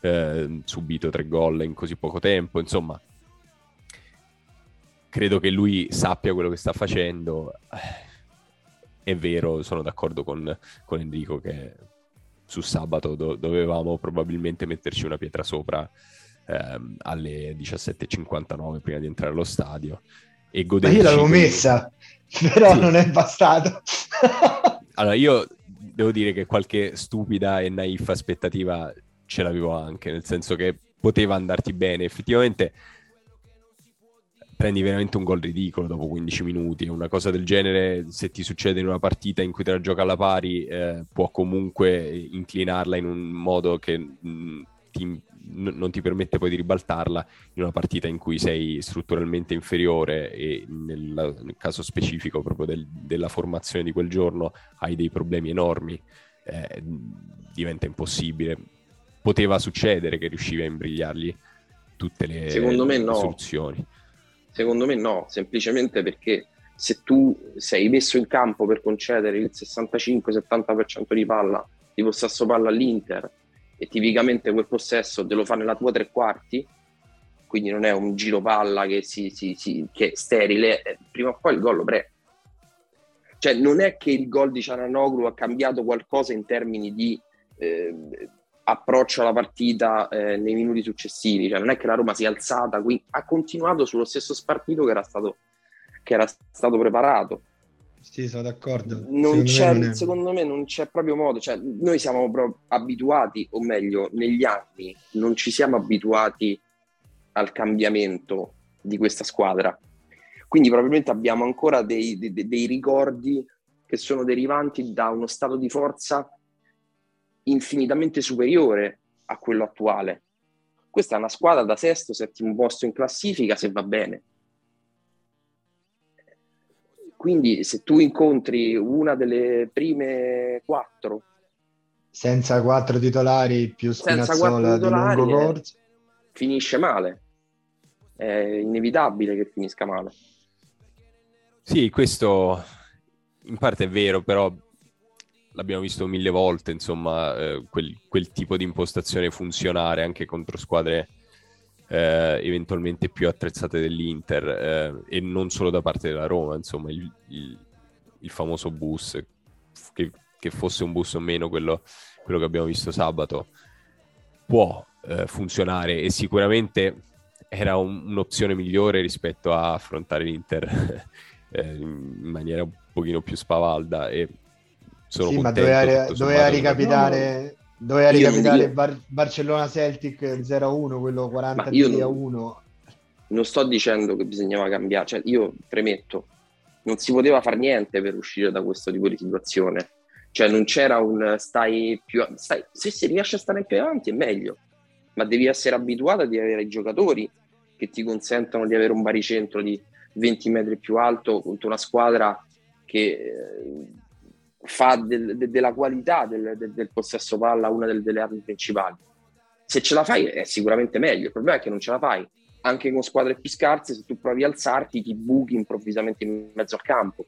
eh, subito tre gol in così poco tempo, insomma credo che lui sappia quello che sta facendo. È vero, sono d'accordo con, con Enrico che su sabato do- dovevamo probabilmente metterci una pietra sopra ehm, alle 17.59 prima di entrare allo stadio e goderci. Ma io l'avevo messa, però sì. non è bastato. allora, io devo dire che qualche stupida e naif aspettativa ce l'avevo anche, nel senso che poteva andarti bene. Effettivamente prendi veramente un gol ridicolo dopo 15 minuti. Una cosa del genere, se ti succede in una partita in cui te la gioca alla pari, eh, può comunque inclinarla in un modo che mh, mm, ti, n- non ti permette poi di ribaltarla in una partita in cui sei strutturalmente inferiore e nel, nel caso specifico proprio del, della formazione di quel giorno hai dei problemi enormi. Eh, diventa impossibile. Poteva succedere che riuscivi a imbrigliargli tutte le, Secondo me no. soluzioni. Secondo me no, semplicemente perché se tu sei messo in campo per concedere il 65-70% di palla, di possesso palla all'Inter, e tipicamente quel possesso te lo fa nella tua tre quarti, quindi non è un giro palla che, si, si, si, che è sterile, eh, prima o poi il gol lo pre. Cioè non è che il gol di Ciananoglu ha cambiato qualcosa in termini di eh, approccio alla partita eh, nei minuti successivi, cioè non è che la Roma si è alzata, quindi ha continuato sullo stesso spartito che era stato, che era stato preparato. Sì, sono d'accordo. Non secondo, me, non secondo me non c'è proprio modo, cioè, noi siamo proprio abituati, o meglio, negli anni non ci siamo abituati al cambiamento di questa squadra. Quindi probabilmente abbiamo ancora dei, dei, dei ricordi che sono derivanti da uno stato di forza infinitamente superiore a quello attuale. Questa è una squadra da sesto, settimo posto in classifica se va bene. Quindi se tu incontri una delle prime quattro senza quattro titolari più Spinazzola di lungo corso finisce male è inevitabile che finisca male sì questo in parte è vero però l'abbiamo visto mille volte, insomma, eh, quel, quel, tipo di impostazione funzionare anche contro squadre eh, eventualmente più attrezzate dell'Inter eh, e non solo da parte della Roma, insomma, il, il, il famoso bus, che, che, fosse un bus o meno quello, quello che abbiamo visto sabato, può eh, funzionare e sicuramente era un, un'opzione migliore rispetto a affrontare l'Inter eh, in maniera un pochino più spavalda e sono sì, ma doveva, doveva ricapitare, doveva ricapitare Bar- Barcellona-Celtic 0-1, quello 40 a 1. Non sto dicendo che bisognava cambiare, cioè io premetto, non si poteva fare niente per uscire da questo tipo di situazione. Cioè non c'era un stai più... Stai, se si riesce a stare più avanti è meglio, ma devi essere abituato ad avere i giocatori che ti consentono di avere un baricentro di 20 metri più alto contro una squadra che eh, fa del, de, della qualità del, del, del, possesso palla una delle armi principali. Se ce la fai è sicuramente meglio, il problema è che non ce la fai. Anche con squadre più scarse, se tu provi a alzarti, ti buchi improvvisamente in mezzo al campo,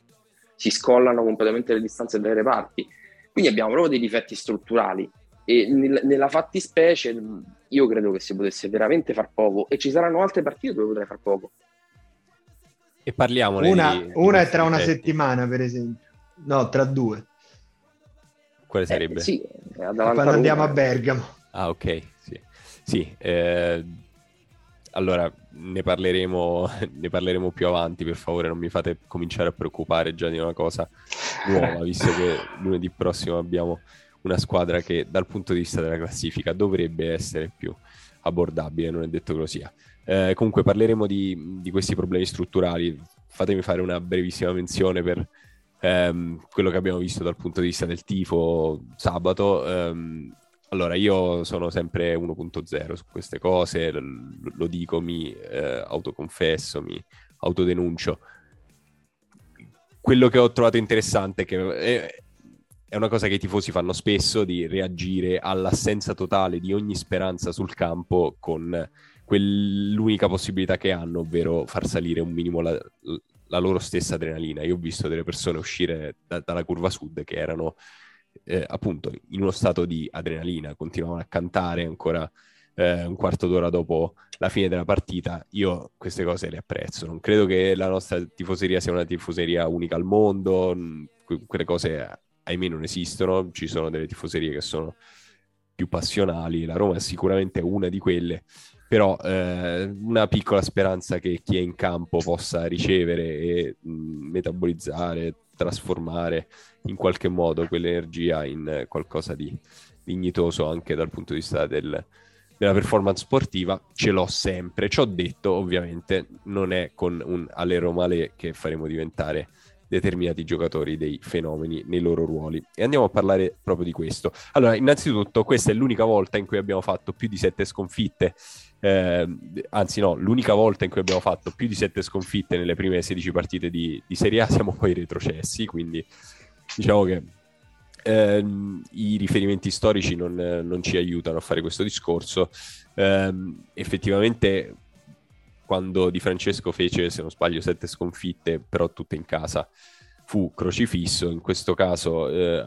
si scollano completamente le distanze delle reparti. Quindi abbiamo proprio dei difetti strutturali e nel, nella fattispecie io credo che si potesse veramente far poco e ci saranno altre partite dove potrai far poco. E parliamo una, di, una è tra una settimana, per esempio. No, tra due. Quale eh, sarebbe? Eh, sì, quando andiamo a Bergamo. Ah, ok, sì. sì eh, allora ne parleremo, ne parleremo più avanti, per favore non mi fate cominciare a preoccupare già di una cosa nuova, visto che lunedì prossimo abbiamo una squadra che dal punto di vista della classifica dovrebbe essere più abbordabile, non è detto che lo sia. Eh, comunque parleremo di, di, questi problemi strutturali, fatemi fare una brevissima menzione per ehm, quello che abbiamo visto dal punto di vista del tifo sabato. Ehm, allora, io sono sempre 1.0 su queste cose, lo, lo dico, mi eh, autoconfesso, mi autodenuncio. Quello che ho trovato interessante è che è, è una cosa che i tifosi fanno spesso di reagire all'assenza totale di ogni speranza sul campo con quell'unica possibilità che hanno, ovvero far salire un minimo la, la loro stessa adrenalina. Io ho visto delle persone uscire da, dalla curva sud che erano eh, appunto in uno stato di adrenalina, continuavano a cantare ancora eh, un quarto d'ora dopo la fine della partita. Io queste cose le apprezzo. Non credo che la nostra tifoseria sia una tifoseria unica al mondo, que- quelle cose ahimè non esistono, ci sono delle tifoserie che sono più passionali, la Roma è sicuramente una di quelle, però eh, una piccola speranza che chi è in campo possa ricevere e mh, metabolizzare, trasformare in qualche modo quell'energia in qualcosa di dignitoso anche dal punto di vista del, della performance sportiva, ce l'ho sempre. Ci ho detto, ovviamente, non è con un alle Romale che faremo diventare determinati giocatori dei fenomeni nei loro ruoli. E andiamo a parlare proprio di questo. Allora, innanzitutto, questa è l'unica volta in cui abbiamo fatto più di sette sconfitte. Eh, anzi, no, l'unica volta in cui abbiamo fatto più di sette sconfitte nelle prime 16 partite di, di Serie A siamo poi retrocessi. Quindi, diciamo che eh, i riferimenti storici non, non, ci aiutano a fare questo discorso. Eh, effettivamente quando Di Francesco fece, se non sbaglio, sette sconfitte, però tutte in casa, fu crocifisso. In questo caso eh,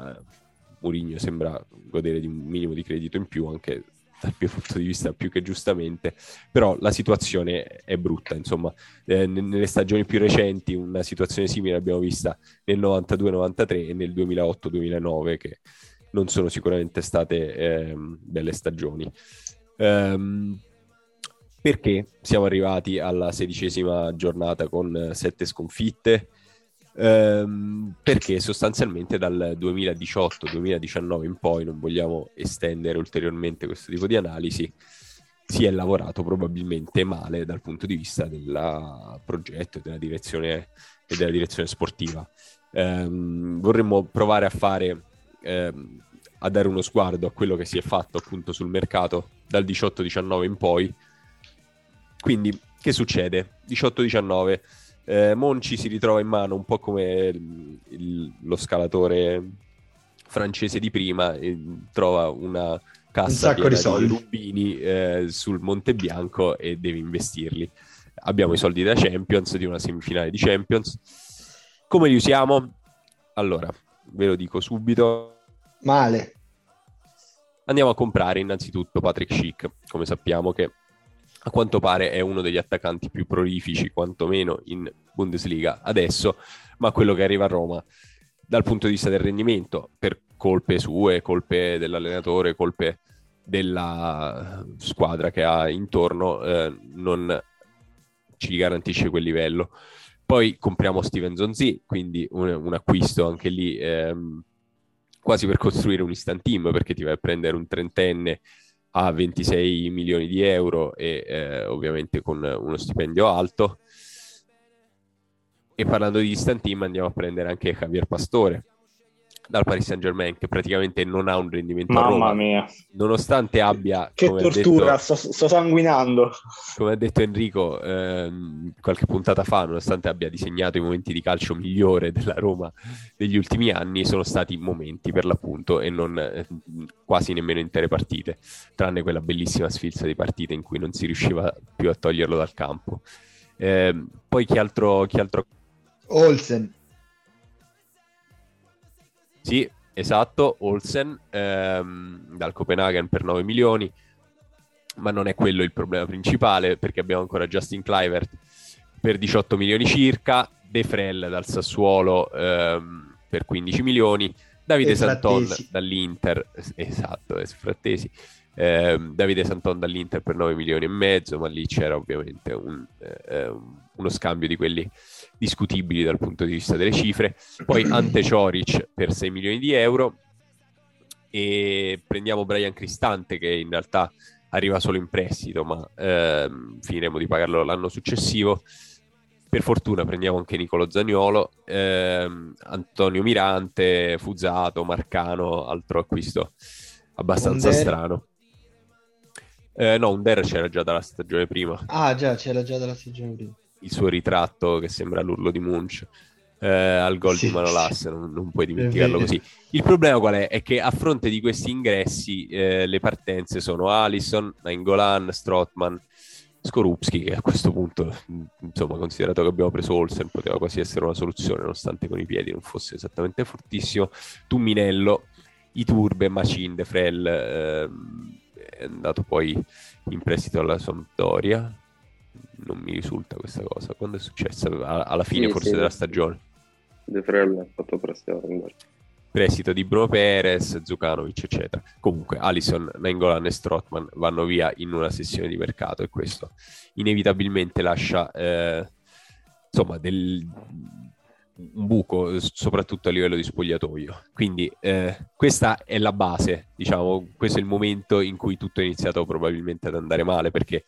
Mourinho sembra godere di un minimo di credito in più, anche dal mio punto di vista più che giustamente, però la situazione è brutta, insomma, eh, nelle stagioni più recenti una situazione simile l'abbiamo vista nel 92-93 e nel 2008-2009 che non sono sicuramente state eh, belle stagioni. Um, perché siamo arrivati alla sedicesima giornata con eh, sette sconfitte? Ehm, perché sostanzialmente dal 2018-2019 in poi, non vogliamo estendere ulteriormente questo tipo di analisi, si è lavorato probabilmente male dal punto di vista del progetto e della direzione, e della direzione sportiva. Ehm, vorremmo provare a fare ehm, a dare uno sguardo a quello che si è fatto appunto sul mercato dal 18-19 in poi quindi, che succede? 18-19. Eh, Monci si ritrova in mano un po' come il, il, lo scalatore francese di prima e trova una cassa un di, di rubini eh, sul Monte Bianco e deve investirli. Abbiamo i soldi da Champions, di una semifinale di Champions. Come li usiamo? Allora, ve lo dico subito. Male. Andiamo a comprare innanzitutto Patrick Schick, come sappiamo che a quanto pare è uno degli attaccanti più prolifici, quantomeno in Bundesliga adesso, ma quello che arriva a Roma dal punto di vista del rendimento, per colpe sue, colpe dell'allenatore, colpe della squadra che ha intorno, eh, non ci garantisce quel livello. Poi compriamo Steven Zonzi, quindi un, un acquisto anche lì ehm, quasi per costruire un instant team, perché ti vai a prendere un trentenne a 26 milioni di euro e eh, ovviamente con uno stipendio alto. E parlando di instant team andiamo a prendere anche Javier Pastore, dal Paris Saint Germain che praticamente non ha un rendimento Mamma a Roma, mia. nonostante abbia che tortura, detto, sto, sto, sanguinando. come ha detto Enrico ehm, qualche puntata fa nonostante abbia disegnato i momenti di calcio migliore della Roma degli ultimi anni sono stati momenti per l'appunto e non eh, quasi nemmeno intere partite tranne quella bellissima sfilza di partite in cui non si riusciva più a toglierlo dal campo. Eh, poi chi altro, chi altro... Olsen sì, esatto, Olsen ehm, dal Copenaghen per 9 milioni, ma non è quello il problema principale perché abbiamo ancora Justin Clivert per 18 milioni circa, De Frel dal Sassuolo ehm, per 15 milioni, Davide Santon dall'Inter, esatto, frattesi, eh, Davide Santon dall'Inter per 9 milioni e mezzo, ma lì c'era ovviamente un, eh, uno scambio di quelli discutibili dal punto di vista delle cifre. Poi Ante Cioric per 6 milioni di euro e prendiamo Brian Cristante che in realtà arriva solo in prestito, ma ehm, finiremo di pagarlo l'anno successivo. Per fortuna prendiamo anche Nicolo Zagnolo, ehm, Antonio Mirante, Fuzato, Marcano, altro acquisto abbastanza Under. strano. Eh, no, Under c'era già dalla stagione prima. Ah, già, c'era già dalla stagione prima. Il suo ritratto che sembra l'urlo di Munch eh, al gol sì, di Manolas, non, non, puoi dimenticarlo così. Il problema qual è? È che a fronte di questi ingressi eh, le partenze sono Allison, Nainggolan, Strotman, Skorupski che a questo punto, insomma, considerato che abbiamo preso Olsen, poteva quasi essere una soluzione, nonostante con i piedi non fosse esattamente fortissimo. Tumminello, Iturbe, Macin, De Frel, eh, è andato poi in prestito alla Sampdoria. Non mi risulta questa cosa. Quando è successa? Alla fine sì, forse sì. della stagione. De Frel ha fatto prestito prestito di Bruno Perez, Zukanovic, eccetera. Comunque, Alison, Nainggolan e Strotman vanno via in una sessione di mercato e questo inevitabilmente lascia eh, insomma del, un buco, soprattutto a livello di spogliatoio. Quindi eh, questa è la base, diciamo, questo è il momento in cui tutto è iniziato probabilmente ad andare male perché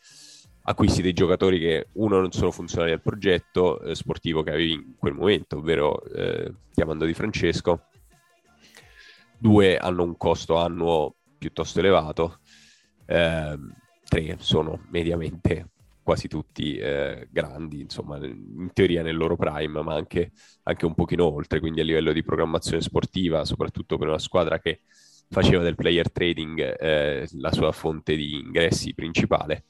acquisti dei giocatori che uno non sono funzionali al progetto eh, sportivo che avevi in quel momento, ovvero eh, chiamando Di Francesco, due hanno un costo annuo piuttosto elevato, eh, tre sono mediamente quasi tutti eh, grandi, insomma, in teoria nel loro prime, ma anche, anche, un pochino oltre, quindi a livello di programmazione sportiva, soprattutto per una squadra che faceva del player trading eh, la sua fonte di ingressi principale.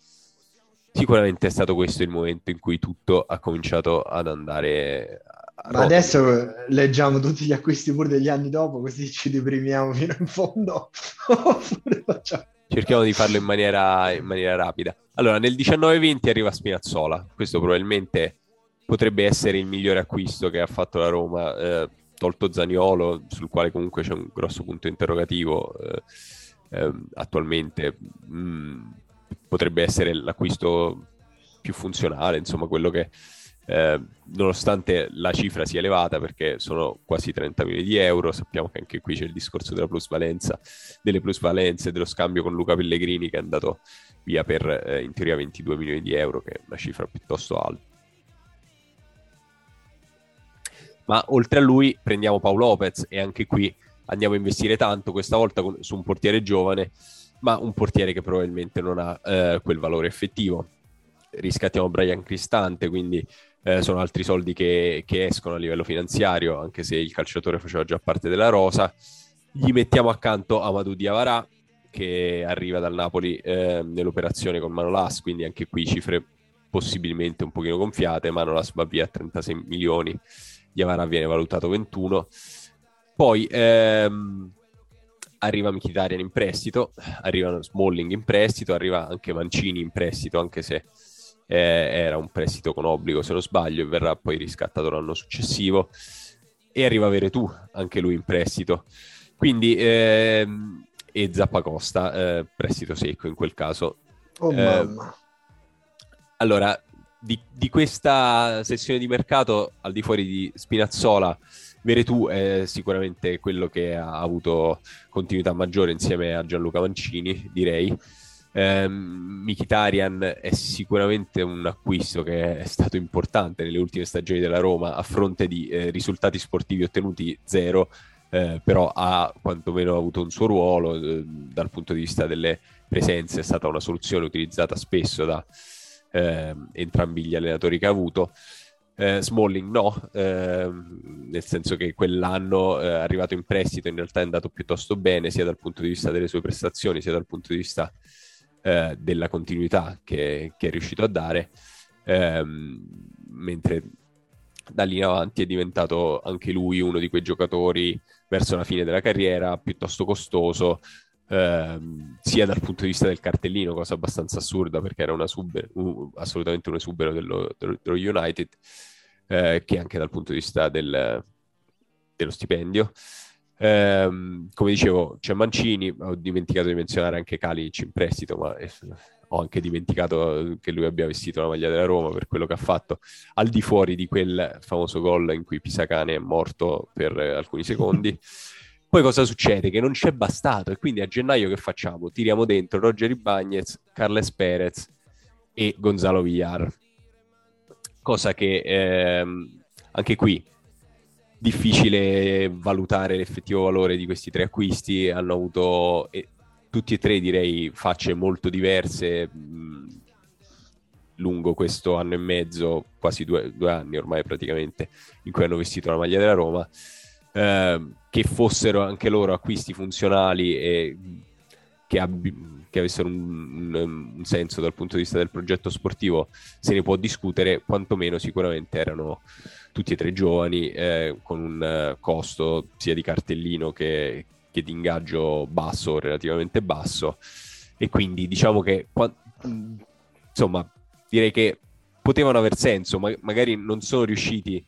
Sicuramente è stato questo il momento in cui tutto ha cominciato ad andare ma adesso leggiamo tutti gli acquisti pure degli anni dopo, così ci deprimiamo fino in fondo. Cerchiamo di farlo in maniera, in maniera rapida. Allora, nel 19-20 arriva Spinazzola. Questo probabilmente potrebbe essere il migliore acquisto che ha fatto la Roma, eh, tolto Zaniolo, sul quale comunque c'è un grosso punto interrogativo. Eh, eh, attualmente mm, potrebbe essere l'acquisto più funzionale, insomma, quello che eh, nonostante la cifra sia elevata perché sono quasi 30 milioni di euro, sappiamo che anche qui c'è il discorso della plusvalenza, delle plusvalenze, dello scambio con Luca Pellegrini che è andato via per eh, in teoria 22 milioni di euro, che è una cifra piuttosto alta. Ma oltre a lui prendiamo Paolo Lopez e anche qui andiamo a investire tanto, questa volta con, su un portiere giovane, ma un portiere che probabilmente non ha eh, quel valore effettivo. Riscattiamo Brian Cristante, quindi eh, sono altri soldi che, che, escono a livello finanziario, anche se il calciatore faceva già parte della rosa. Gli mettiamo accanto Amadou Diavara, che arriva dal Napoli eh, nell'operazione con Manolas, quindi anche qui cifre possibilmente un pochino gonfiate. Manolas va via a 36 milioni, Diavara viene valutato 21. Poi ehm, arriva Mkhitaryan in prestito, arriva Smalling in prestito, arriva anche Mancini in prestito, anche se eh, era un prestito con obbligo se non sbaglio e verrà poi riscattato l'anno successivo. E arriva tu anche lui in prestito. Quindi ehm, e Zappacosta eh, prestito secco in quel caso. Oh eh, mamma. allora di, di, questa sessione di mercato al di fuori di Spinazzola Veretù è sicuramente quello che ha avuto continuità maggiore insieme a Gianluca Mancini direi eh, Mkhitaryan è sicuramente un acquisto che è stato importante nelle ultime stagioni della Roma a fronte di eh, risultati sportivi ottenuti zero, eh, però ha quantomeno avuto un suo ruolo eh, dal punto di vista delle presenze, è stata una soluzione utilizzata spesso da ehm, entrambi gli allenatori che ha avuto. Eh, Smalling no, eh, nel senso che quell'anno eh, arrivato in prestito in realtà è andato piuttosto bene sia dal punto di vista delle sue prestazioni sia dal punto di vista eh, della continuità che, che, è riuscito a dare, ehm, mentre da lì in avanti è diventato anche lui uno di quei giocatori verso la fine della carriera piuttosto costoso, ehm, sia dal punto di vista del cartellino, cosa abbastanza assurda perché era una sub, uh, assolutamente un esubero dello, dello United, eh, che anche dal punto di vista del, dello stipendio. Ehm, come dicevo, c'è Mancini, ho dimenticato di menzionare anche Kalinic in prestito, ma eh, ho anche dimenticato che lui abbia vestito la maglia della Roma per quello che ha fatto, al di fuori di quel famoso gol in cui Pisacane è morto per eh, alcuni secondi. Poi cosa succede? Che non c'è bastato e quindi a gennaio che facciamo? Tiriamo dentro Roger Ibagnez, Carles Perez e Gonzalo Villar. Cosa che ehm, anche qui difficile valutare l'effettivo valore di questi tre acquisti, hanno avuto eh, tutti e tre direi facce molto diverse lungo questo anno e mezzo, quasi due, due, anni ormai praticamente, in cui hanno vestito la maglia della Roma, eh, che fossero anche loro acquisti funzionali e che, abbi- che avessero un, un, un, senso dal punto di vista del progetto sportivo, se ne può discutere, quantomeno sicuramente erano tutti e tre giovani, eh, con un uh, costo sia di cartellino che, che, di ingaggio basso, relativamente basso. E quindi diciamo che, insomma, direi che potevano aver senso, ma magari non sono riusciti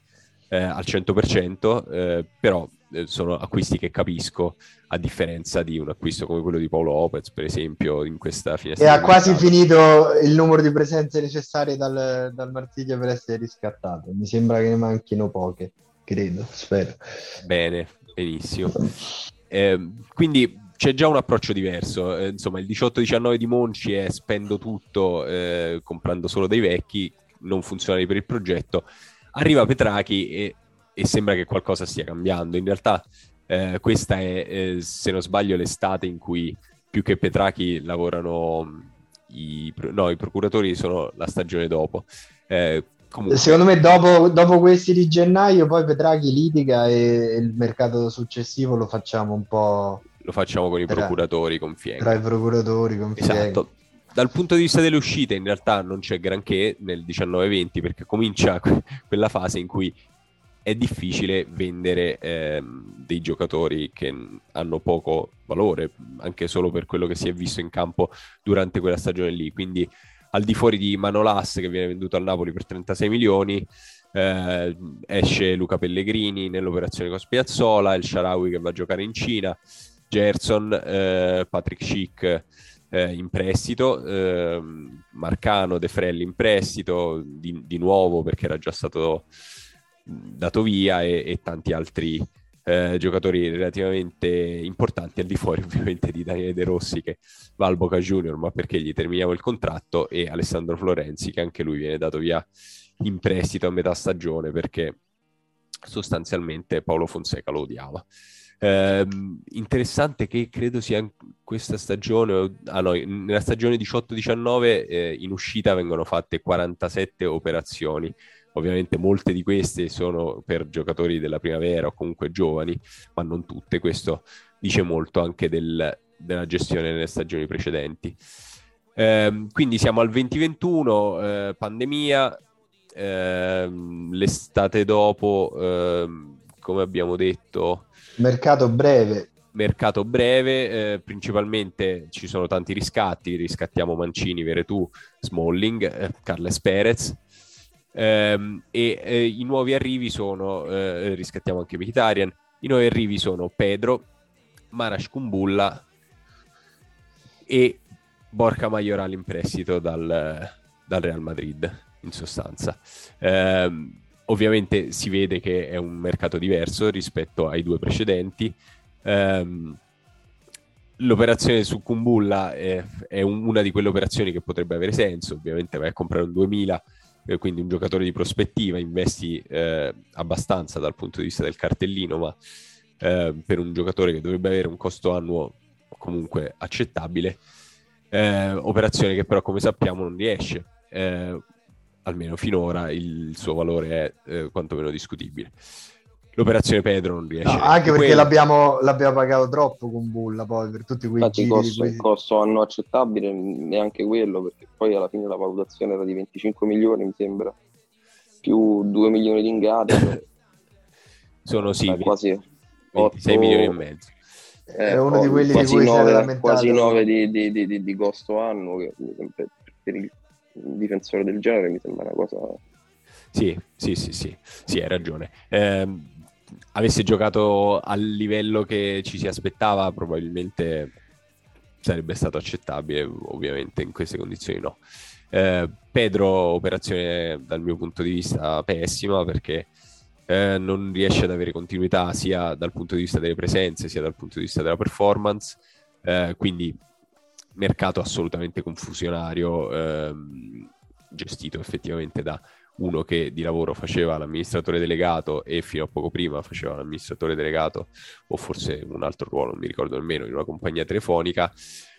eh, al 100%, eh, però eh, sono acquisti che capisco, a differenza di un acquisto come quello di Paolo Lopez, per esempio, in questa finestra. E ha quasi finito il numero di presenze necessarie dal, dal Marsiglia per essere riscattato. Mi sembra che ne manchino poche, credo, spero. Bene, benissimo. Eh, quindi c'è già un approccio diverso. Eh, insomma, il 18-19 di Monci è spendo tutto eh, comprando solo dei vecchi, non funzionali per il progetto. Arriva Petrachi e e sembra che qualcosa stia cambiando. In realtà eh, questa è, eh, se non sbaglio, l'estate in cui più che Petrachi lavorano i, no, i procuratori sono la stagione dopo. Eh, comunque... Secondo me dopo, dopo, questi di gennaio poi Petrachi litiga e il mercato successivo lo facciamo un po'... Lo facciamo con i procuratori, con Fienga. Tra i procuratori, con Fienga. Esatto. Dal punto di vista delle uscite in realtà non c'è granché nel 19-20 perché comincia quella fase in cui è difficile vendere ehm, dei giocatori che hanno poco valore, anche solo per quello che si è visto in campo durante quella stagione lì. Quindi al di fuori di Manolas che viene venduto al Napoli per 36 milioni, eh, esce Luca Pellegrini nell'operazione con Spiazzola, il Sharawi che va a giocare in Cina, Gerson, eh, Patrick Schick eh, in prestito, eh, Marcano, De Frelli in prestito, di, di, nuovo perché era già stato dato via e, e tanti altri eh, giocatori relativamente importanti al di fuori ovviamente di Daniele De Rossi che va al Boca Junior ma perché gli terminiamo il contratto e Alessandro Florenzi che anche lui viene dato via in prestito a metà stagione perché sostanzialmente Paolo Fonseca lo odiava. Eh, interessante che credo sia in questa stagione, ah no, nella stagione 18-19 eh, in uscita vengono fatte 47 operazioni, Ovviamente molte di queste sono per giocatori della primavera o comunque giovani, ma non tutte. Questo dice molto anche del, della gestione nelle stagioni precedenti. Eh, quindi siamo al 2021, eh, pandemia, eh, l'estate dopo, ehm, come abbiamo detto... Mercato breve. Mercato breve, eh, principalmente ci sono tanti riscatti, riscattiamo Mancini, Veretù, Smalling, eh, Carles Perez, ehm, e eh, i nuovi arrivi sono, eh, riscattiamo anche Mkhitaryan, i nuovi arrivi sono Pedro, Marash Kumbulla e Borca Majoral in prestito dal, dal Real Madrid, in sostanza. Eh, ovviamente si vede che è un mercato diverso rispetto ai due precedenti. Eh, l'operazione su Kumbulla è, è un, una di quelle operazioni che potrebbe avere senso. Ovviamente vai a comprare un 2000 eh, quindi un giocatore di prospettiva, investi eh, abbastanza dal punto di vista del cartellino, ma eh, per un giocatore che dovrebbe avere un costo annuo comunque accettabile, eh, operazione che però come sappiamo non riesce, eh, almeno finora il suo valore è eh, quantomeno discutibile l'operazione Pedro non riesce. No, anche perché l'abbiamo, l'abbiamo, pagato troppo con Bulla poi per tutti quei Infatti, giri. Costo, Il costo anno accettabile neanche quello perché poi alla fine la valutazione era di 25 milioni mi sembra più 2 milioni di ingaggio. Sono sì, cioè, quasi 26 8... milioni e mezzo. Eh, è uno di quelli quasi di cui 9, quasi 9 di, di, di, di, costo annuo che per, per il difensore del genere mi sembra una cosa sì, sì, sì, sì, sì hai ragione. Eh, avesse giocato al livello che ci si aspettava, probabilmente sarebbe stato accettabile, ovviamente in queste condizioni no. Eh, Pedro, operazione dal mio punto di vista pessima perché eh, non riesce ad avere continuità sia dal punto di vista delle presenze sia dal punto di vista della performance, eh, quindi mercato assolutamente confusionario, ehm, gestito effettivamente da uno che di lavoro faceva l'amministratore delegato e fino a poco prima faceva l'amministratore delegato o forse un altro ruolo, non mi ricordo nemmeno, in una compagnia telefonica.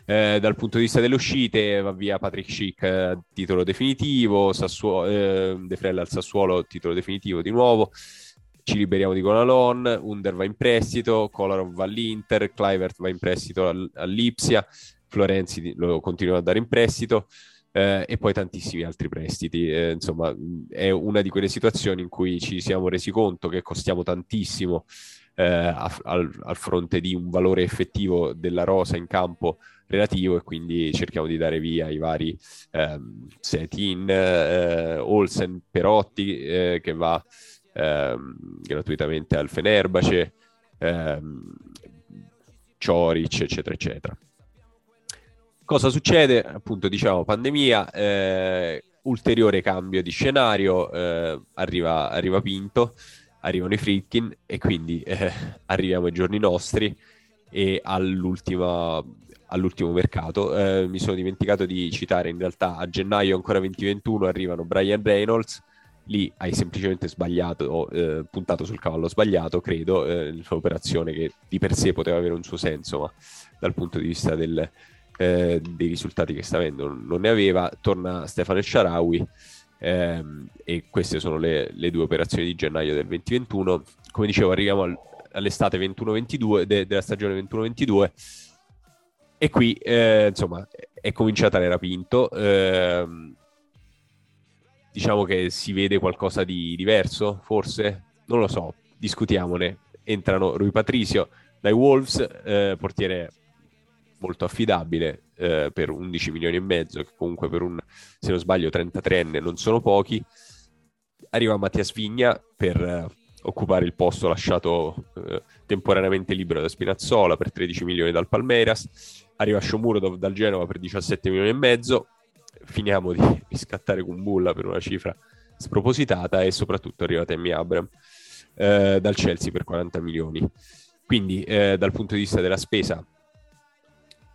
Eh, dal punto di vista delle uscite va via Patrick Schick eh, titolo definitivo, Sassuolo, eh, De Frella al Sassuolo titolo definitivo di nuovo, ci liberiamo di Gonalon, Under va in prestito, Kolarov va all'Inter, Clivert va in prestito all'Ipsia, Florenzi lo continua a dare in prestito, eh, e poi tantissimi altri prestiti. Eh, insomma, è una di quelle situazioni in cui ci siamo resi conto che costiamo tantissimo eh, al, fronte di un valore effettivo della rosa in campo relativo e quindi cerchiamo di dare via i vari ehm, Setin, eh, Olsen, Perotti eh, che va ehm, gratuitamente al Fenerbace, ehm, Cioric, eccetera, eccetera. Cosa succede? Appunto, diciamo, pandemia, eh, ulteriore cambio di scenario, eh, arriva, arriva, Pinto, arrivano i Fritkin e quindi eh, arriviamo ai giorni nostri e all'ultimo mercato. Eh, mi sono dimenticato di citare, in realtà a gennaio ancora 2021 arrivano Brian Reynolds, lì hai semplicemente sbagliato, eh, puntato sul cavallo sbagliato, credo, eh, l'operazione che di per sé poteva avere un suo senso, ma dal punto di vista del eh, dei risultati che sta avendo non ne aveva, torna Stefano Sharawi ehm, e queste sono le, le, due operazioni di gennaio del 2021. Come dicevo, arriviamo al, all'estate 21-22 de, della stagione 21-22 e qui eh, insomma è cominciata l'era Pinto. Ehm, diciamo che si vede qualcosa di diverso, forse? Non lo so, discutiamone. Entrano Rui Patricio dai Wolves, eh, portiere molto affidabile eh, per 11 milioni e mezzo, che comunque per un, se non sbaglio, 33enne non sono pochi. Arriva Mattias Vigna per eh, occupare il posto lasciato eh, temporaneamente libero da Spinazzola per 13 milioni dal Palmeiras. Arriva Shomurodov dal Genova per 17 milioni e mezzo. Finiamo di riscattare Kumbulla per una cifra spropositata e soprattutto arriva Tammy Abram eh, dal Chelsea per 40 milioni. Quindi eh, dal punto di vista della spesa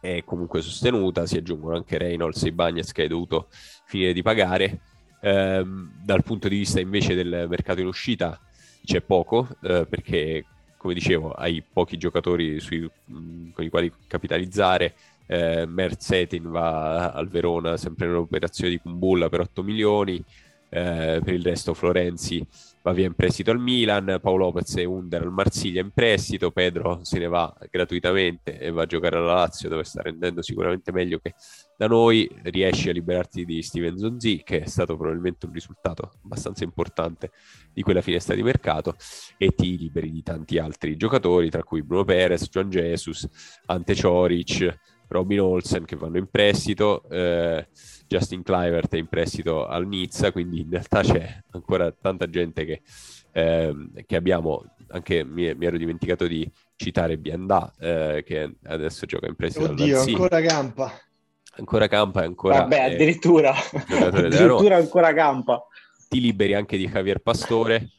è comunque sostenuta, si aggiungono anche Reynolds e Bagnets che hai dovuto finire di pagare. Eh, dal punto di vista invece del mercato in uscita c'è poco, eh, perché come dicevo hai pochi giocatori sui, mm, con i quali capitalizzare. Eh, Merzetin va al Verona sempre in un'operazione di Kumbulla per 8 milioni, eh, per il resto Florenzi va via in prestito al Milan, Paolo Lopez e Under al Marsiglia in prestito, Pedro se ne va gratuitamente e va a giocare alla Lazio dove sta rendendo sicuramente meglio che da noi, riesci a liberarti di Steven Zonzi che è stato probabilmente un risultato abbastanza importante di quella finestra di mercato e ti liberi di tanti altri giocatori tra cui Bruno Perez, John Jesus, Ante Cioric, Robin Olsen che vanno in prestito, eh, Justin Clivert è in prestito al Nizza, quindi in realtà c'è ancora tanta gente che, eh, che abbiamo, anche mi, mi, ero dimenticato di citare Biandà eh, che adesso gioca in prestito Oddio, al ancora campa. Ancora campa e ancora... Vabbè, addirittura, addirittura ancora campa. Ti liberi anche di Javier Pastore,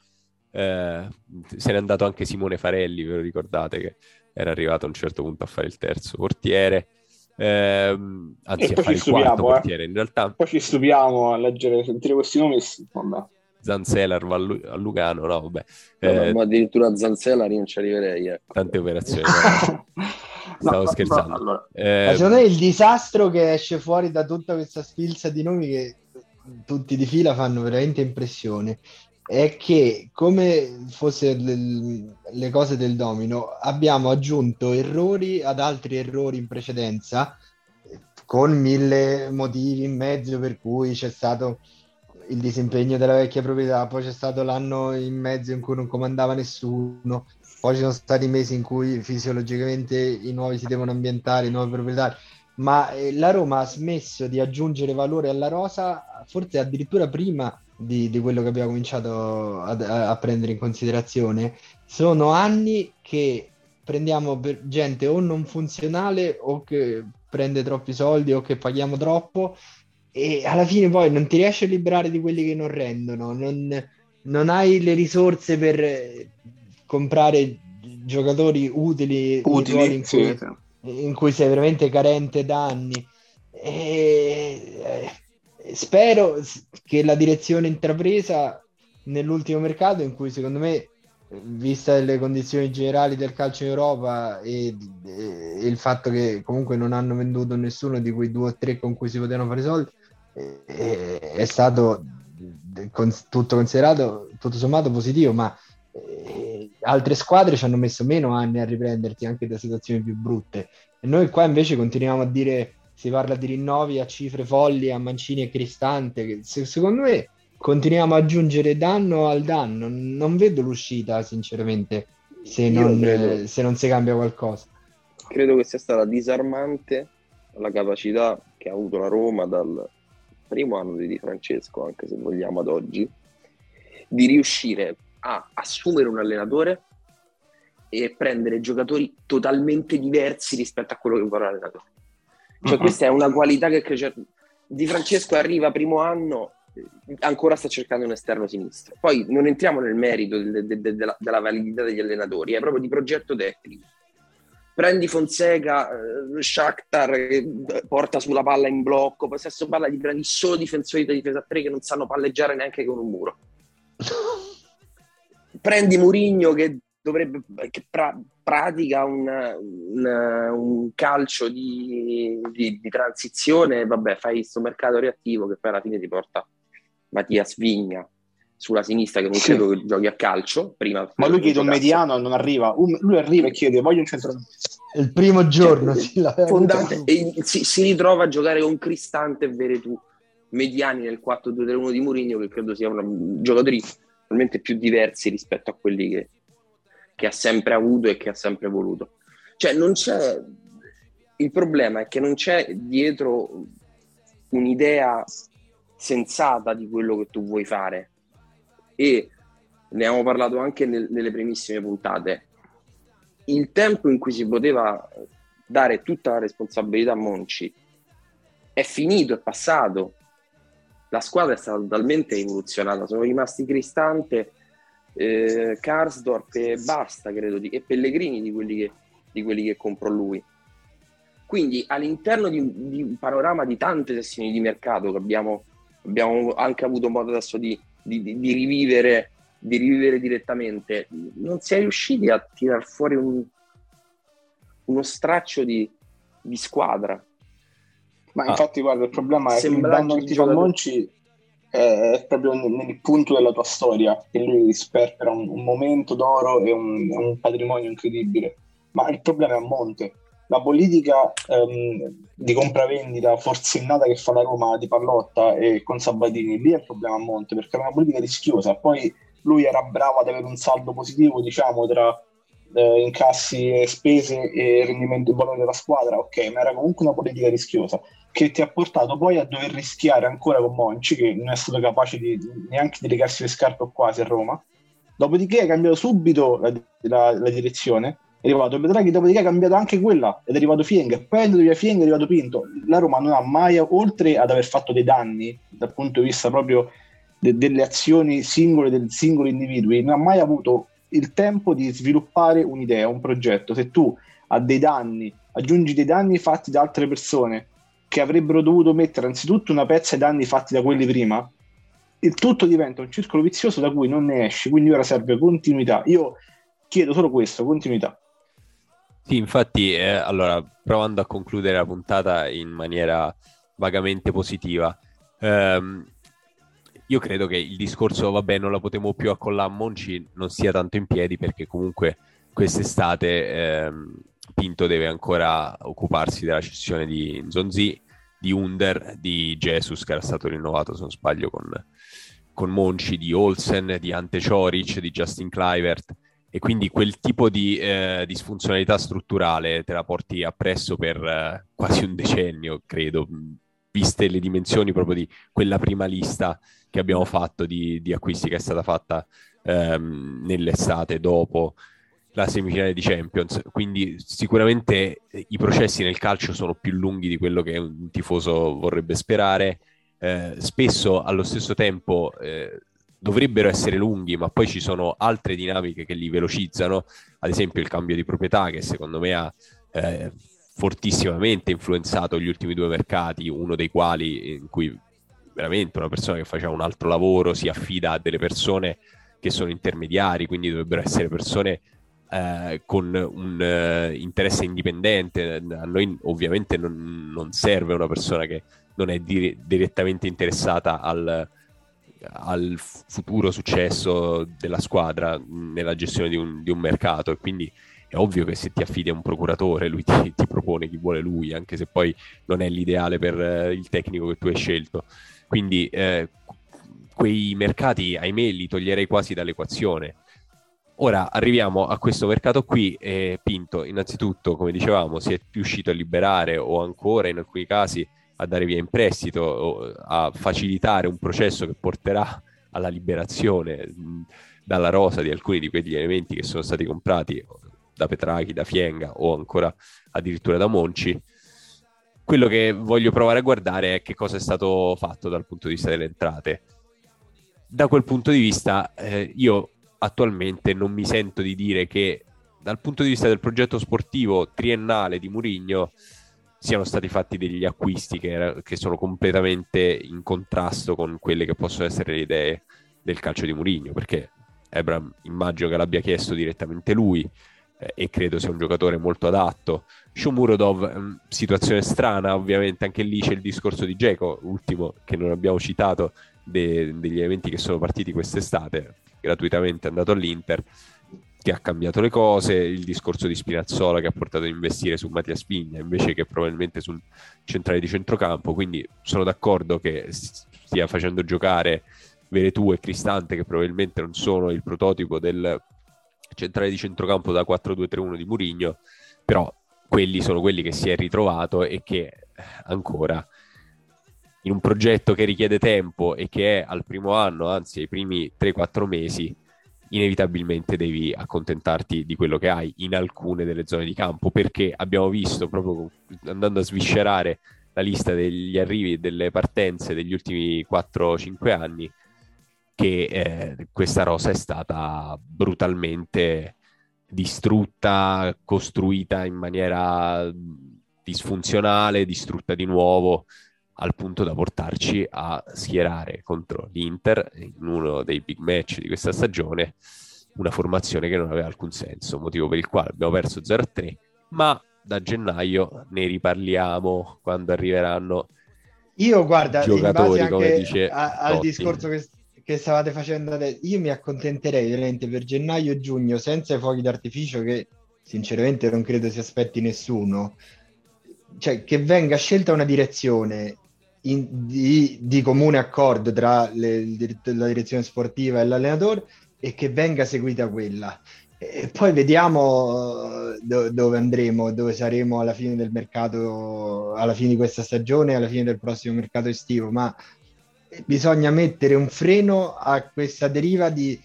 eh, se n'è andato anche Simone Farelli, ve lo ricordate che era arrivato a un certo punto a fare il terzo portiere. Eh, anzi, a fare il quarto eh. portiere in realtà. Poi ci stupiamo a leggere, sentire questi nomi. Vabbè. Zanzelar va a Lugano, no, vabbè. Eh, ma addirittura Zanzelar non ci arriverei. Ecco. Tante operazioni. Stavo no, scherzando. No, allora. eh, secondo me il disastro che esce fuori da tutta questa sfilza di nomi che tutti di fila fanno veramente impressione è che come fosse le, le, cose del domino abbiamo aggiunto errori ad altri errori in precedenza con mille motivi in mezzo per cui c'è stato il disimpegno della vecchia proprietà poi c'è stato l'anno in mezzo in cui non comandava nessuno poi ci sono stati mesi in cui fisiologicamente i nuovi si devono ambientare i nuovi proprietari. Ma eh, la Roma ha smesso di aggiungere valore alla rosa forse addirittura prima di, di quello che abbiamo cominciato a, a, prendere in considerazione. Sono anni che prendiamo per gente o non funzionale o che prende troppi soldi o che paghiamo troppo e alla fine poi non ti riesci a liberare di quelli che non rendono, non, non hai le risorse per comprare giocatori utili, utili in, cui, sì. in, cui, sei veramente carente da anni. E, eh, spero che la direzione intrapresa nell'ultimo mercato, in cui secondo me, vista le condizioni generali del calcio in Europa e, e, e il fatto che comunque non hanno venduto nessuno di quei due o tre con cui si potevano fare soldi, è, è stato con, tutto considerato, tutto sommato positivo, ma eh, altre squadre ci hanno messo meno anni a riprenderti anche da situazioni più brutte. E noi qua invece continuiamo a dire, si parla di rinnovi a cifre folli, a Mancini e Cristante, che se, secondo me continuiamo ad aggiungere danno al danno. Non vedo l'uscita, sinceramente, se non, eh, se non si cambia qualcosa. Credo che sia stata disarmante la capacità che ha avuto la Roma dal primo anno di Di Francesco, anche se vogliamo ad oggi, di riuscire a assumere un allenatore e prendere giocatori totalmente diversi rispetto a quello che vuole l'allenatore. Cioè, questa è una qualità che cresce. Di Francesco arriva primo anno, ancora sta cercando un esterno sinistro. Poi non entriamo nel merito de- de- de- della, della validità degli allenatori, è proprio di progetto tecnico. Prendi Fonseca, eh, Shakhtar che porta sulla palla in blocco, poi stesso palla di prendi solo difensori di difesa 3 che non sanno palleggiare neanche con un muro. prendi Murigno che dovrebbe che pra, pratica un, un, un calcio di, di, di, transizione, vabbè, fai questo mercato reattivo che poi alla fine ti porta Mattia Svigna sulla sinistra che non sì. credo che giochi a calcio. Prima Ma lui chiede un mediano non arriva. Un, lui arriva e chiede voglio un centrocampista. Il primo giorno cioè, e si, si, ritrova a giocare con Cristante e Veretù mediani nel 4-2-3-1 di Mourinho che credo siano giocatori probabilmente più diversi rispetto a quelli che, che ha sempre avuto e che ha sempre voluto. Cioè, non c'è. Il problema è che non c'è dietro un'idea sensata di quello che tu vuoi fare. E ne abbiamo parlato anche nel, nelle primissime puntate. Il tempo in cui si poteva dare tutta la responsabilità a Monci è finito, è passato la squadra è stata totalmente evoluzionata, sono rimasti Cristante, eh, Karsdorp e basta, credo, di, e Pellegrini di quelli, che, di quelli che comprò lui. Quindi all'interno di, di, un panorama di tante sessioni di mercato che abbiamo, abbiamo anche avuto modo adesso di, di, di, rivivere, di rivivere direttamente, non si è riusciti a tirar fuori un, uno straccio di, di squadra. Ma ah. infatti, guarda, il problema è che il danno che ti fa Monci è proprio nel punto della tua storia, che lui sperpera un, un momento d'oro e un, un, patrimonio incredibile. Ma il problema è a monte. La politica ehm, di compravendita forsennata che fa la Roma di Pallotta e con Sabatini, lì è il problema a monte, perché è una politica rischiosa. Poi lui era bravo ad avere un saldo positivo, diciamo, tra eh, incassi e spese e rendimento e valore della squadra, ok, ma era comunque una politica rischiosa che ti ha portato poi a dover rischiare ancora con Monci, che non è stato capace di, neanche di legarsi le scarpe quasi a Roma. Dopodiché ha cambiato subito la, la, la direzione, è arrivato Petraghi, dopodiché ha cambiato anche quella ed è arrivato Fienga, poi è andato via Fienga, è arrivato Pinto. La Roma non ha mai, oltre ad aver fatto dei danni dal punto di vista proprio de, delle azioni singole del singolo individui, non ha mai avuto il tempo di sviluppare un'idea, un progetto. Se tu a dei danni aggiungi dei danni fatti da altre persone che avrebbero dovuto mettere anzitutto una pezza ai danni fatti da quelli prima, il tutto diventa un circolo vizioso da cui non ne esci, quindi ora serve continuità. Io chiedo solo questo, continuità. Sì, infatti, eh, allora, provando a concludere la puntata in maniera vagamente positiva, ehm, io credo che il discorso, vabbè, non la potevo più accollare a Monci, non sia tanto in piedi perché comunque quest'estate ehm, Pinto deve ancora occuparsi della cessione di Zonzi, di Under, di Jesus che era stato rinnovato se non sbaglio con, con Monci, di Olsen, di Ante Cioric, di Justin Clivert. E quindi quel tipo di eh, disfunzionalità strutturale te la porti appresso per eh, quasi un decennio, credo, viste le dimensioni proprio di quella prima lista che abbiamo fatto di, di acquisti che è stata fatta ehm, nell'estate dopo la semifinale di Champions. Quindi sicuramente i processi nel calcio sono più lunghi di quello che un tifoso vorrebbe sperare. Eh, spesso allo stesso tempo eh, dovrebbero essere lunghi, ma poi ci sono altre dinamiche che li velocizzano, ad esempio il cambio di proprietà che secondo me ha eh, fortissimamente influenzato gli ultimi due mercati, uno dei quali in cui veramente una persona che faceva un altro lavoro si affida a delle persone che sono intermediari, quindi dovrebbero essere persone eh, con un uh, interesse indipendente. A noi ovviamente non, non, serve una persona che non è di- direttamente interessata al, al futuro successo della squadra nella gestione di un, di un, mercato e quindi è ovvio che se ti affidi a un procuratore lui ti, ti propone chi vuole lui anche se poi non è l'ideale per eh, il tecnico che tu hai scelto quindi eh, quei mercati ahimè li toglierei quasi dall'equazione ora arriviamo a questo mercato qui e Pinto innanzitutto come dicevamo si è riuscito a liberare o ancora in alcuni casi a dare via in prestito, a facilitare un processo che porterà alla liberazione mh, dalla rosa di alcuni di quegli elementi che sono stati comprati da Petrachi, da Fienga o ancora addirittura da Monci. Quello che voglio provare a guardare è che cosa è stato fatto dal punto di vista delle entrate. Da quel punto di vista, eh, io attualmente non mi sento di dire che dal punto di vista del progetto sportivo triennale di Murigno siano stati fatti degli acquisti che, era, che, sono completamente in contrasto con quelle che possono essere le idee del calcio di Mourinho, perché Ebram immagino che l'abbia chiesto direttamente lui eh, e credo sia un giocatore molto adatto. Shomurodov, mm, situazione strana, ovviamente anche lì c'è il discorso di Geco, ultimo che non abbiamo citato, de- degli eventi che sono partiti quest'estate, gratuitamente è andato all'Inter che ha cambiato le cose, il discorso di Spinazzola che ha portato a investire su Mattia Spigna invece che probabilmente sul centrale di centrocampo, quindi sono d'accordo che stia facendo giocare Veretù e Cristante che probabilmente non sono il prototipo del centrale di centrocampo da 4-2-3-1 di Murigno, però quelli sono quelli che si è ritrovato e che ancora in un progetto che richiede tempo e che è al primo anno, anzi ai primi 3-4 mesi, inevitabilmente devi accontentarti di quello che hai in alcune delle zone di campo, perché abbiamo visto proprio andando a sviscerare la lista degli arrivi e delle partenze degli ultimi 4-5 anni, che eh, questa rosa è stata brutalmente distrutta, costruita in maniera disfunzionale, distrutta di nuovo al punto da portarci a schierare contro l'Inter in uno dei big match di questa stagione una formazione che non aveva alcun senso, motivo per il quale abbiamo perso 0-3, ma da gennaio ne riparliamo quando arriveranno io guarda, giocatori, come dice a, al Totti. discorso che, che, stavate facendo adesso, io mi accontenterei veramente per gennaio e giugno senza i fuochi d'artificio che sinceramente non credo si aspetti nessuno, cioè che venga scelta una direzione in, di, di, comune accordo tra le, la direzione sportiva e l'allenatore e che venga seguita quella. E poi vediamo do, dove andremo, dove saremo alla fine del mercato, alla fine di questa stagione, alla fine del prossimo mercato estivo, ma bisogna mettere un freno a questa deriva di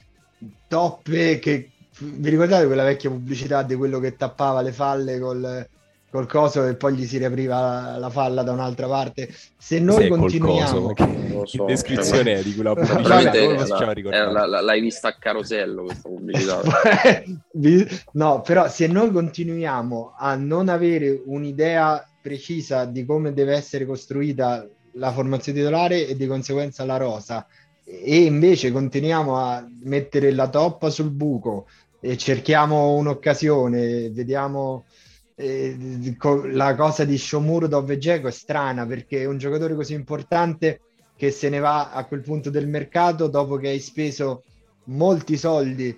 toppe che vi ricordate quella vecchia pubblicità di quello che tappava le falle col, col coso e poi gli si riapriva la falla da un'altra parte. Se noi Sei continuiamo... Coso, so, descrizione cioè, di quella pubblicità. La, la, l'hai vista a carosello questa pubblicità. no, però se noi continuiamo a non avere un'idea precisa di come deve essere costruita la formazione titolare e di conseguenza la rosa e invece continuiamo a mettere la toppa sul buco e cerchiamo un'occasione, vediamo eh, la cosa di Shomuro e Dzeko è strana perché un giocatore così importante che se ne va a quel punto del mercato dopo che hai speso molti soldi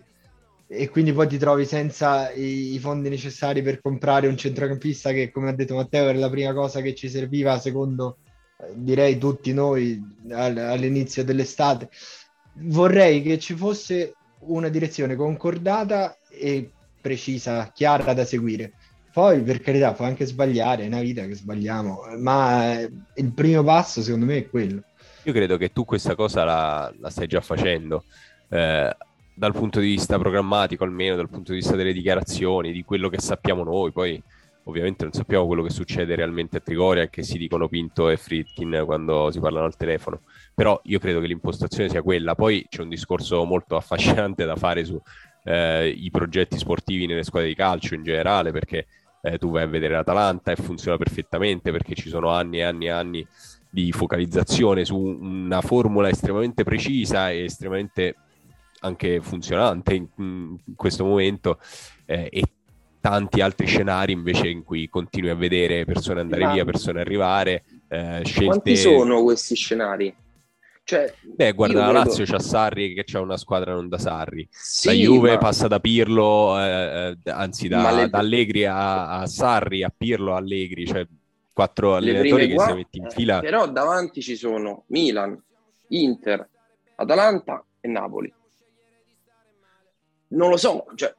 e quindi poi ti trovi senza i, i, fondi necessari per comprare un centrocampista che come ha detto Matteo era la prima cosa che ci serviva secondo eh, direi tutti noi all, all'inizio dell'estate vorrei che ci fosse una direzione concordata e precisa, chiara da seguire. Poi, per carità, può anche sbagliare, è una vita che sbagliamo, ma il primo passo secondo me è quello. Io credo che tu questa cosa la, la stai già facendo. Eh, dal punto di vista programmatico, almeno dal punto di vista delle dichiarazioni, di quello che sappiamo noi, poi ovviamente non sappiamo quello che succede realmente a Trigoria che si dicono Pinto e Fritkin quando si parlano al telefono, però io credo che l'impostazione sia quella. Poi c'è un discorso molto affascinante da fare sui eh, progetti sportivi nelle squadre di calcio in generale, perché eh, tu vai a vedere l'Atalanta e funziona perfettamente perché ci sono anni e anni e anni di focalizzazione su una formula estremamente precisa e estremamente anche funzionante in, in questo momento eh, e tanti altri scenari invece in cui continui a vedere persone andare Ma... via, persone arrivare, eh, scelte... Quanti sono questi scenari? Cioè, Beh, guarda, la Lazio c'ha Sarri che c'è una squadra non da Sarri. Sì, la Juve ma... passa da Pirlo, eh, eh anzi da, le... da, Allegri a, a, Sarri, a Pirlo a Allegri, cioè quattro allenatori che qua... si metti in eh, fila. però davanti ci sono Milan, Inter, Atalanta e Napoli. Non lo so, cioè,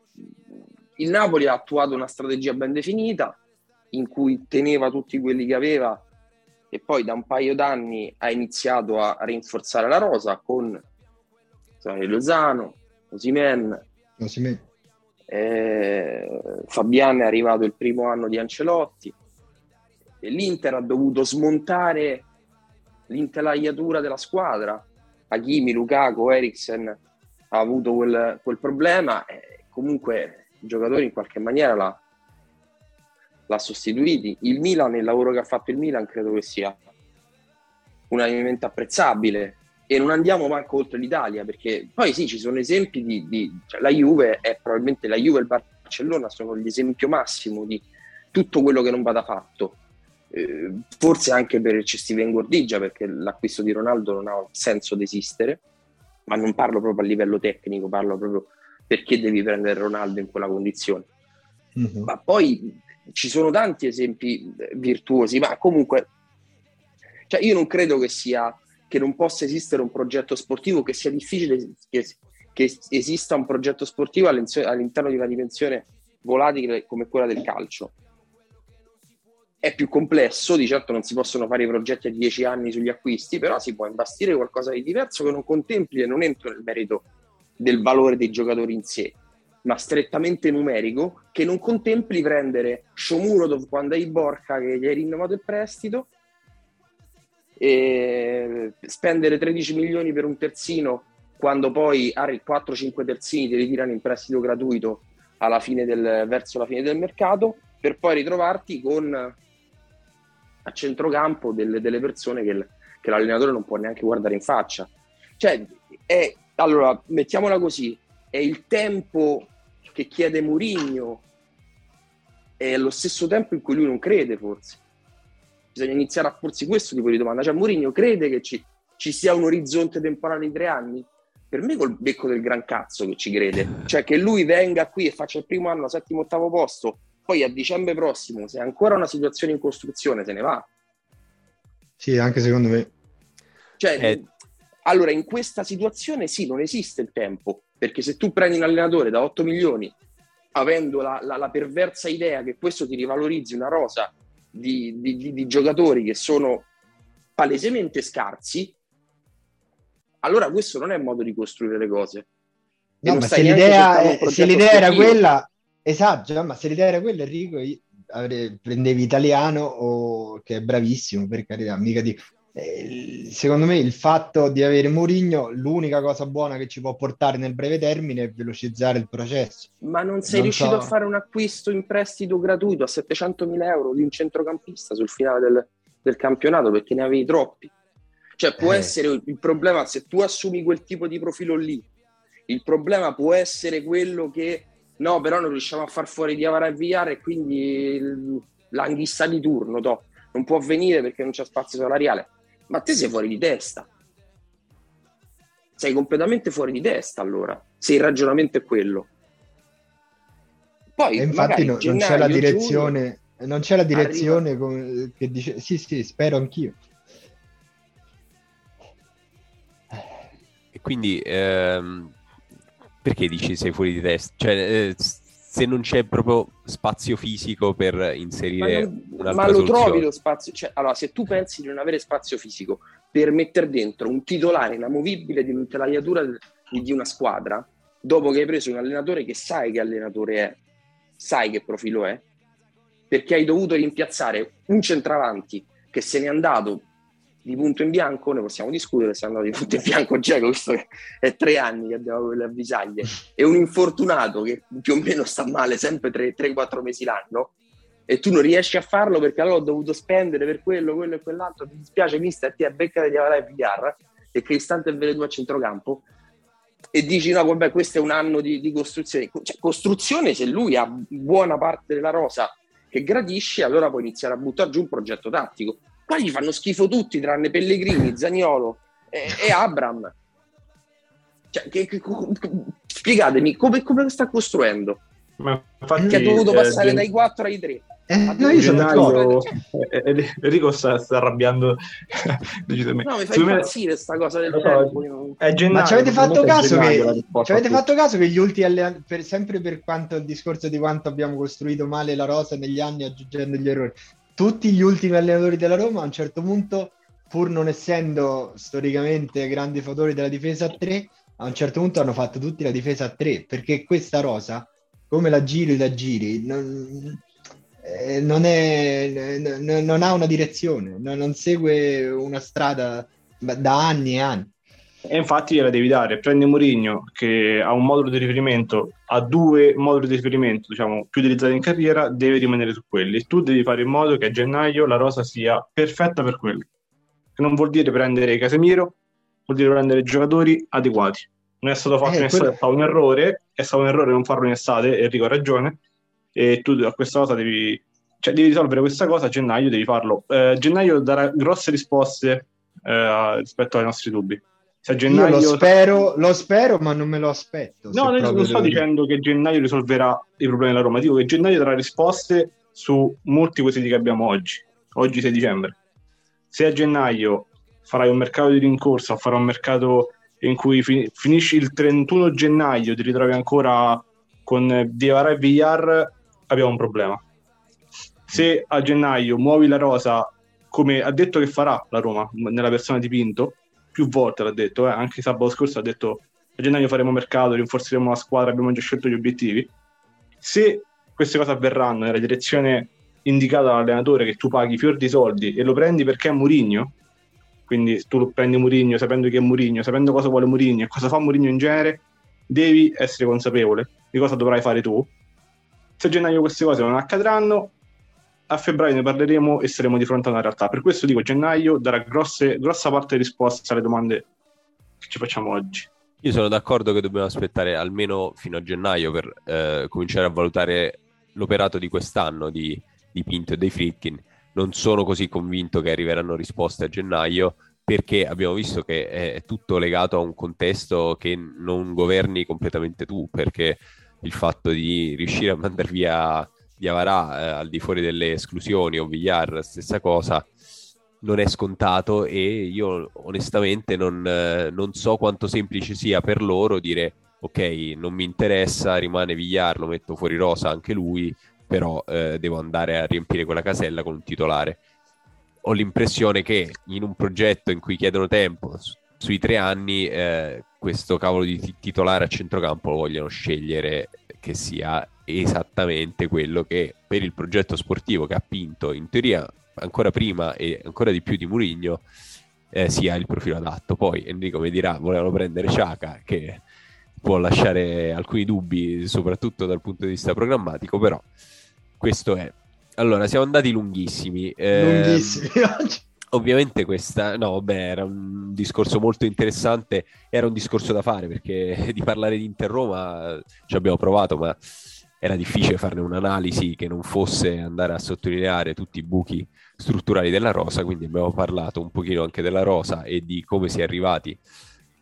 il Napoli ha attuato una strategia ben definita in cui teneva tutti quelli che aveva e poi da un paio d'anni ha iniziato a rinforzare la rosa con Lozano, Osimen, Osimen. Eh, Fabian è arrivato il primo anno di Ancelotti. E l'Inter ha dovuto smontare l'intelaiatura della squadra. Hakimi, Lukaku, Eriksen ha avuto quel, quel problema. E comunque i giocatori in qualche maniera l'ha, l'ha sostituiti. Il Milan, il lavoro che ha fatto il Milan, credo che sia unanimemente apprezzabile. E non andiamo manco oltre l'Italia, perché poi sì, ci sono esempi di... di cioè, la Juve è probabilmente la Juve e il Barcellona sono l'esempio massimo di tutto quello che non vada fatto. Eh, forse anche per eccessiva ingordigia, perché l'acquisto di Ronaldo non ha senso di esistere, ma non parlo proprio a livello tecnico, parlo proprio perché devi prendere Ronaldo in quella condizione. Uh-huh. Ma poi ci sono tanti esempi virtuosi, ma comunque cioè io non credo che sia che non possa esistere un progetto sportivo, che sia difficile che, che esista un progetto sportivo all'interno di una dimensione volatile come quella del calcio. È più complesso, di certo non si possono fare i progetti a dieci anni sugli acquisti, però si può imbastire qualcosa di diverso che non contempli e non entro nel merito del valore dei giocatori in sé, ma strettamente numerico, che non contempli prendere Shomurodov quando hai Borca che gli hai rinnovato il prestito e spendere 13 milioni per un terzino quando poi hai 4-5 terzini ti ritirano in prestito gratuito alla fine del, verso la fine del mercato per poi ritrovarti con a centrocampo delle, delle persone che, che, l'allenatore non può neanche guardare in faccia. Cioè è, allora mettiamola così è il tempo che chiede Murigno è lo stesso tempo in cui lui non crede forse. Bisogna iniziare a porsi questo tipo di domanda. Cioè Murigno crede che ci, ci sia un orizzonte temporale di tre anni? Per me col becco del gran cazzo che ci crede. Cioè che lui venga qui e faccia il primo anno, settimo, ottavo posto, poi a dicembre prossimo, se è ancora una situazione in costruzione, se ne va. Sì, anche secondo me. Cioè, eh. allora in questa situazione sì, non esiste il tempo perché se tu prendi un allenatore da 8 milioni, avendo la, la, la perversa idea che questo ti rivalorizzi una rosa di, di, di, di giocatori che sono palesemente scarsi, allora questo non è il modo di costruire le cose. No, ma se l'idea, se l'idea era quella, esatto, ma se l'idea era quella, Enrico, avrei, prendevi italiano o che è bravissimo, per carità, mica dico eh, secondo me il fatto di avere Mourinho, l'unica cosa buona che ci può portare nel breve termine è velocizzare il processo. Ma non sei non riuscito so... a fare un acquisto in prestito gratuito a 700.000 euro di un centrocampista sul finale del, del campionato perché ne avevi troppi. Cioè può eh. essere il problema se tu assumi quel tipo di profilo lì, il problema può essere quello che no, però non riusciamo a far fuori di Avara e Villar e quindi l'anghissa di turno to, non può venire perché non c'è spazio salariale ma te sei fuori di testa. Sei completamente fuori di testa allora, se il ragionamento è quello. Poi, e infatti no, gennaio, non c'è la direzione, giugno, non c'è la direzione come, che dice sì sì, spero anch'io. E quindi ehm, Perché dici sei fuori di testa? Cioè, eh, se non c'è proprio spazio fisico per inserire ma, ma lo soluzione. trovi lo spazio cioè, allora se tu pensi di non avere spazio fisico per mettere dentro un titolare inamovibile di un'intelaiatura di una squadra dopo che hai preso un allenatore che sai che allenatore è sai che profilo è perché hai dovuto rimpiazzare un centravanti che se n'è andato di punto in bianco, ne possiamo discutere se è di punto in bianco Giacomo, visto è tre anni che abbiamo quelle avvisaglie, e un infortunato che più o meno sta male sempre 3-4 mesi l'anno, e tu non riesci a farlo perché allora ho dovuto spendere per quello, quello e quell'altro, mi dispiace mister, ti è becca di avere VR e Cristante è venuto a centrocampo, e dici no, vabbè, questo è un anno di, di costruzione. Cioè, costruzione, se lui ha buona parte della rosa che gradisce, allora puoi iniziare a buttare giù un progetto tattico Qua gli fanno schifo tutti, tranne Pellegrini, Zagnolo e, e Abram. Cioè, che, che, spiegatemi come, come sta costruendo. Ma infatti, che ha dovuto passare eh, dai 4 ai 3. Eh, no, io sono d'accordo. Eh, eh, Enrico sta, sta arrabbiando. No, mi fa impazzire questa cosa del no, tempo. È gennaio, Ma ci avete fatto caso che, ci avete fatto caso che gli ultimi allenatori, per, sempre per quanto il discorso di quanto abbiamo costruito male la rosa negli anni aggiungendo gli errori, tutti gli ultimi allenatori della Roma a un certo punto, pur non essendo storicamente grandi fautori della difesa a 3, a un certo punto hanno fatto tutti la difesa a 3, perché questa rosa, come la giri la giri, non, eh, non, è, n- non ha una direzione, non, non segue una strada da anni e anni. E infatti gliela devi dare. Prendi Mourinho che ha un modulo di riferimento, ha due moduli di riferimento, diciamo, più utilizzati in carriera, deve rimanere su quelli. Tu devi fare in modo che a gennaio la rosa sia perfetta per quelli. Che non vuol dire prendere Casemiro, vuol dire prendere giocatori adeguati. Non è stato fatto eh, in estate, quello... è stato un errore, è stato un errore non farlo in estate, Enrico ha ragione, e tu a questa cosa devi, cioè, devi risolvere questa cosa a gennaio, devi farlo. Eh, gennaio darà grosse risposte eh, rispetto ai nostri dubbi se a gennaio... Io lo spero, lo spero, ma non me lo aspetto. No, non sto dicendo che gennaio risolverà i problemi della Roma, dico che gennaio darà risposte su molti quesiti che abbiamo oggi, oggi 6 dicembre. Se a gennaio farai un mercato di rincorsa, farà un mercato in cui fin- finisci il 31 gennaio, ti ritrovi ancora con Diavara e Villar, abbiamo un problema. Se a gennaio muovi la rosa come ha detto che farà la Roma nella persona di Pinto, più volte l'ha detto, eh? anche sabato scorso ha detto a gennaio faremo mercato, rinforzeremo la squadra, abbiamo già scelto gli obiettivi. Se queste cose avverranno nella direzione indicata dall'allenatore che tu paghi fior di soldi e lo prendi perché è Murigno, quindi tu lo prendi Murigno sapendo che è Murigno, sapendo cosa vuole Murigno e cosa fa Murigno in genere, devi essere consapevole di cosa dovrai fare tu. Se a gennaio queste cose non accadranno, a febbraio ne parleremo e saremo di fronte a una realtà. Per questo dico gennaio darà grosse, grossa parte di risposte alle domande che ci facciamo oggi. Io sono d'accordo che dobbiamo aspettare almeno fino a gennaio per eh, cominciare a valutare l'operato di quest'anno di, di Pinto e dei Fritkin. Non sono così convinto che arriveranno risposte a gennaio perché abbiamo visto che è tutto legato a un contesto che non governi completamente tu, perché il fatto di riuscire a mandare via di Avarà eh, al di fuori delle esclusioni o Villar, stessa cosa, non è scontato e io onestamente non, eh, non, so quanto semplice sia per loro dire ok, non mi interessa, rimane Villar, lo metto fuori rosa anche lui, però eh, devo andare a riempire quella casella con un titolare. Ho l'impressione che in un progetto in cui chiedono tempo, su, sui tre anni, eh, questo cavolo di t- titolare a centrocampo lo vogliono scegliere che sia esattamente quello che per il progetto sportivo che ha Pinto, in teoria ancora prima e ancora di più di Murigno, eh, sia il profilo adatto. Poi Enrico mi dirà, volevano prendere Ciaca, che può lasciare alcuni dubbi, soprattutto dal punto di vista programmatico, però questo è. Allora, siamo andati lunghissimi. Eh, lunghissimi oggi. Ovviamente questa, no, vabbè, era un discorso molto interessante, era un discorso da fare perché di parlare di Inter Roma ci abbiamo provato, ma era difficile farne un'analisi che non fosse andare a sottolineare tutti i buchi strutturali della rosa, quindi abbiamo parlato un pochino anche della rosa e di come si è arrivati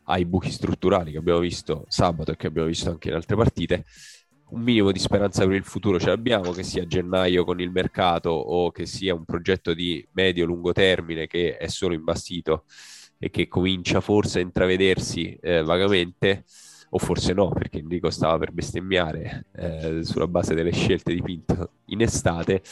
ai buchi strutturali che abbiamo visto sabato e che abbiamo visto anche in altre partite. Un minimo di speranza per il futuro ce l'abbiamo, che sia gennaio con il mercato o che sia un progetto di medio-lungo termine che è solo imbastito e che comincia forse a intravedersi eh, vagamente o forse no, perché Enrico stava per bestemmiare eh, sulla base delle scelte di Pinto in estate.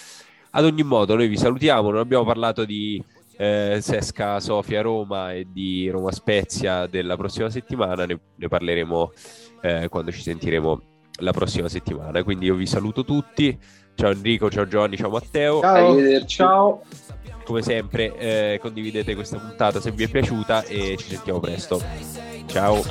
Ad ogni modo, noi vi salutiamo, non abbiamo parlato di eh, Sesca Sofia Roma e di Roma Spezia della prossima settimana, ne, ne parleremo eh, quando ci sentiremo la prossima settimana. Quindi io vi saluto tutti. Ciao Enrico, ciao Giovanni, ciao Matteo. Ciao. ciao. Come sempre eh, condividete questa puntata se vi è piaciuta e ci sentiamo presto. Ciao.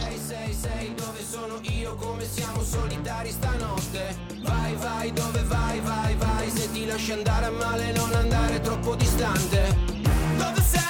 Vai, vai, dove vai, vai, vai, se ti lasci andare a male non andare troppo distante può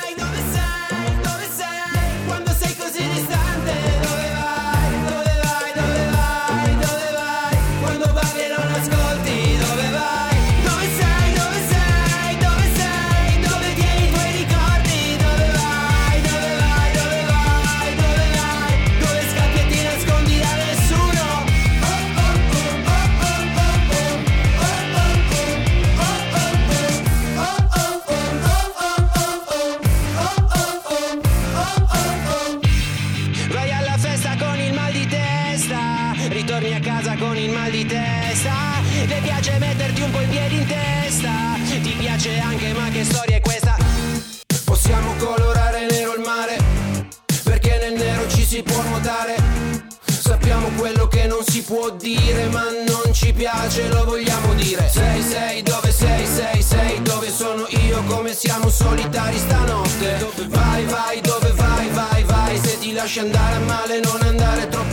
piace lo vogliamo dire. Sei, sei, dove sei, sei, sei Dove sono io, come siamo solitari stanotte? Vai, vai, dove vai, vai, vai? Se ti lasci andare a male non andare troppo